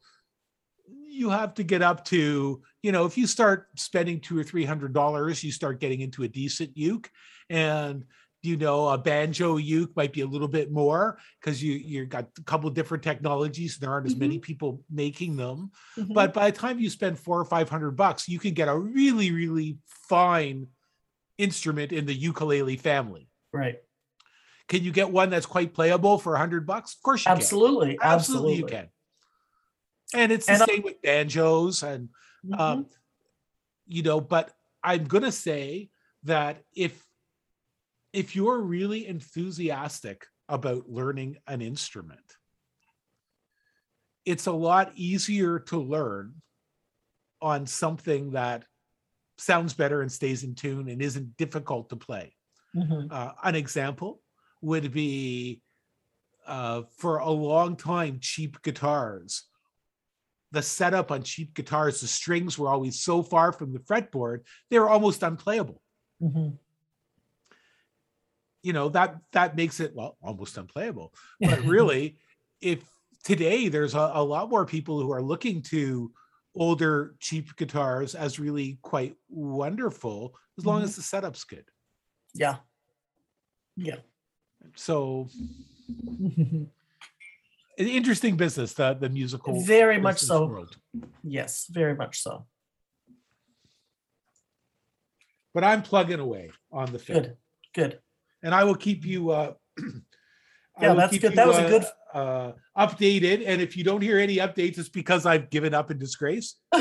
you have to get up to, you know, if you start spending two or three hundred dollars, you start getting into a decent uke. And you know, a banjo uke might be a little bit more because you you got a couple different technologies. And there aren't as many people making them. Mhm. But by the time you spend four or five hundred bucks, you can get a really, really fine instrument in the ukulele family. right, Can you get one that's quite playable for a hundred bucks? Of course you absolutely, can. Absolutely, absolutely, you can. And it's the And I- same with banjos and Mhm. um, you know, but I'm gonna say that if if you're really enthusiastic about learning an instrument, it's a lot easier to learn on something that sounds better and stays in tune and isn't difficult to play. Mhm. Uh, an example would be uh, for a long time, cheap guitars. The setup on cheap guitars, the strings were always so far from the fretboard, they were almost unplayable. Mhm. You know, that that makes it well almost unplayable. But really, if today there's a, a lot more people who are looking to older cheap guitars as really quite wonderful, as long Mhm. as the setup's good. yeah, yeah. So an interesting business, the the musical. Very much so. world. Yes, very much so. But I'm plugging away on the film, Good, good. And I will keep you. Uh, Yeah, that's good. That you, was a uh, good- uh, updated. And if you don't hear any updates, it's because I've given up in disgrace.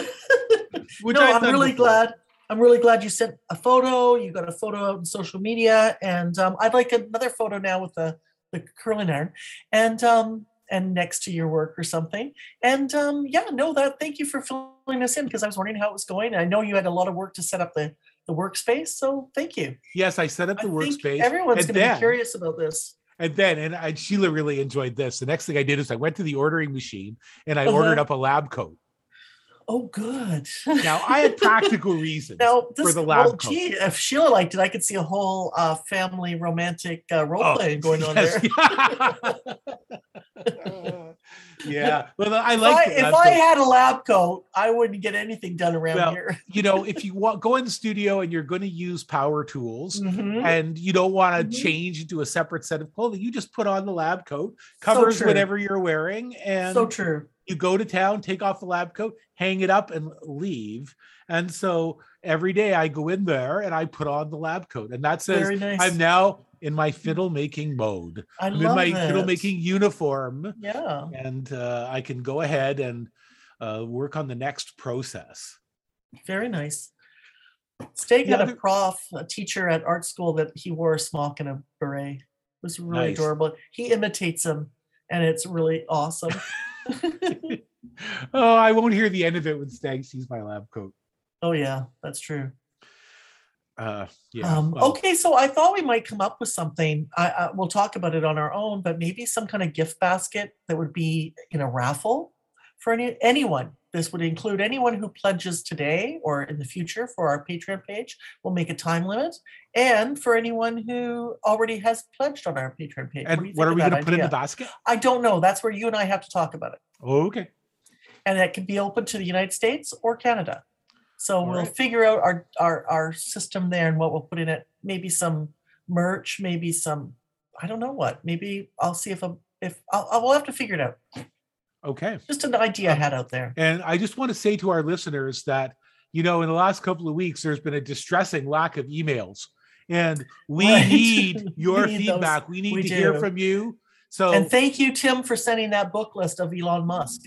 Which no, I've I'm really before. glad. I'm really glad you sent a photo. You got a photo out on social media, and um, I'd like another photo now with the the curling iron, and um, and next to your work or something. And um, yeah, no, that. Thank you for filling us in because I was wondering how it was going. I know you had a lot of work to set up the the workspace, so thank you. Yes, I set up the I workspace. everyone's going to be curious about this. And then, and I, Sheila really enjoyed this. The next thing I did is I went to the ordering machine and I Uh-huh. ordered up a lab coat. Oh, good. Now I had practical reasons Now, for the lab well, coat. gee, if Sheila liked it, I could see a whole uh, family romantic uh, role Oh, playing going on yes. there. yeah. Well, I If, like I, if I had a lab coat, I wouldn't get anything done around Well, here. you know, if you want go in the studio and you're going to use power tools Mhm. and you don't want to Mhm. change into a separate set of clothing, you just put on the lab coat, covers true. whatever you're wearing, and So true. you go to town, take off the lab coat, hang it up, and leave. And so every day I go in there and I put on the lab coat, and that says nice. I'm now in my fiddle making mode. I I'm in my it. fiddle making uniform, Yeah. and uh, I can go ahead and uh, work on the next process. Very nice. Steg The had a prof, a teacher at art school that he wore a smock and a beret. It was really Nice. adorable. He imitates him, and it's really awesome. oh, I won't hear the end of it when Stag sees my lab coat. oh yeah, that's true. Uh, yeah. um, well, okay, so I thought we might come up with something. I, I, we'll talk about it on our own, but maybe some kind of gift basket that would be in a raffle for any anyone. This would include anyone who pledges today or in the future for our Patreon page. We'll make a time limit, and for anyone who already has pledged on our Patreon page. And you what are we going to put in the basket? I don't know. That's where you and I have to talk about it, okay. and that can be open to the United States or Canada. So All we'll right. figure out our, our our system there and what we'll put in it. Maybe some merch, maybe some I don't know what. Maybe I'll see if I'm if I'll, I'll we'll have to figure it out. Okay. Just an idea I had out there. And I just want to say to our listeners that, you know, in the last couple of weeks, there's been a distressing lack of emails. And we Right. need We your need those. feedback. We need We to hear from you. So, And thank you, Tim, for sending that book list of Elon Musk.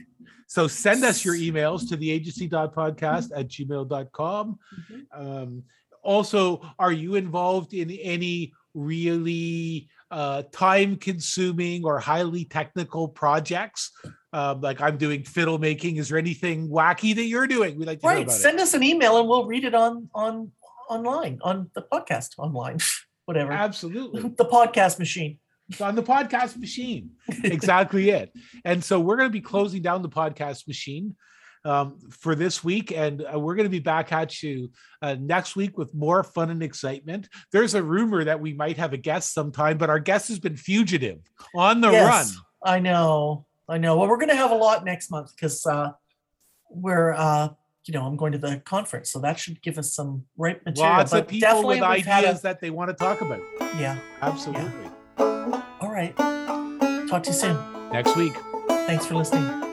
so send us your emails to the agency.podcast at gmail.com. Mhm. Um, also, are you involved in any really uh, time consuming or highly technical projects? Um, like I'm doing fiddle making. Is there anything wacky that you're doing? We'd like to Right. about it. Send us an email and we'll read it on on online on the podcast online. Whatever. Absolutely. the podcast machine. On the podcast machine. Exactly it. And so we're going to be closing down the podcast machine um, for this week. And uh, we're going to be back at you uh, next week with more fun and excitement. There's a rumor that we might have a guest sometime, but our guest has been fugitive on the Yes, run. I know. I know. Well, we're going to have a lot next month because uh, we're, uh, you know, I'm going to the conference, so that should give us some right material. Lots but of people with ideas a- that they want to talk about. yeah. Absolutely. All right. Talk to you soon. Next week. Thanks for listening.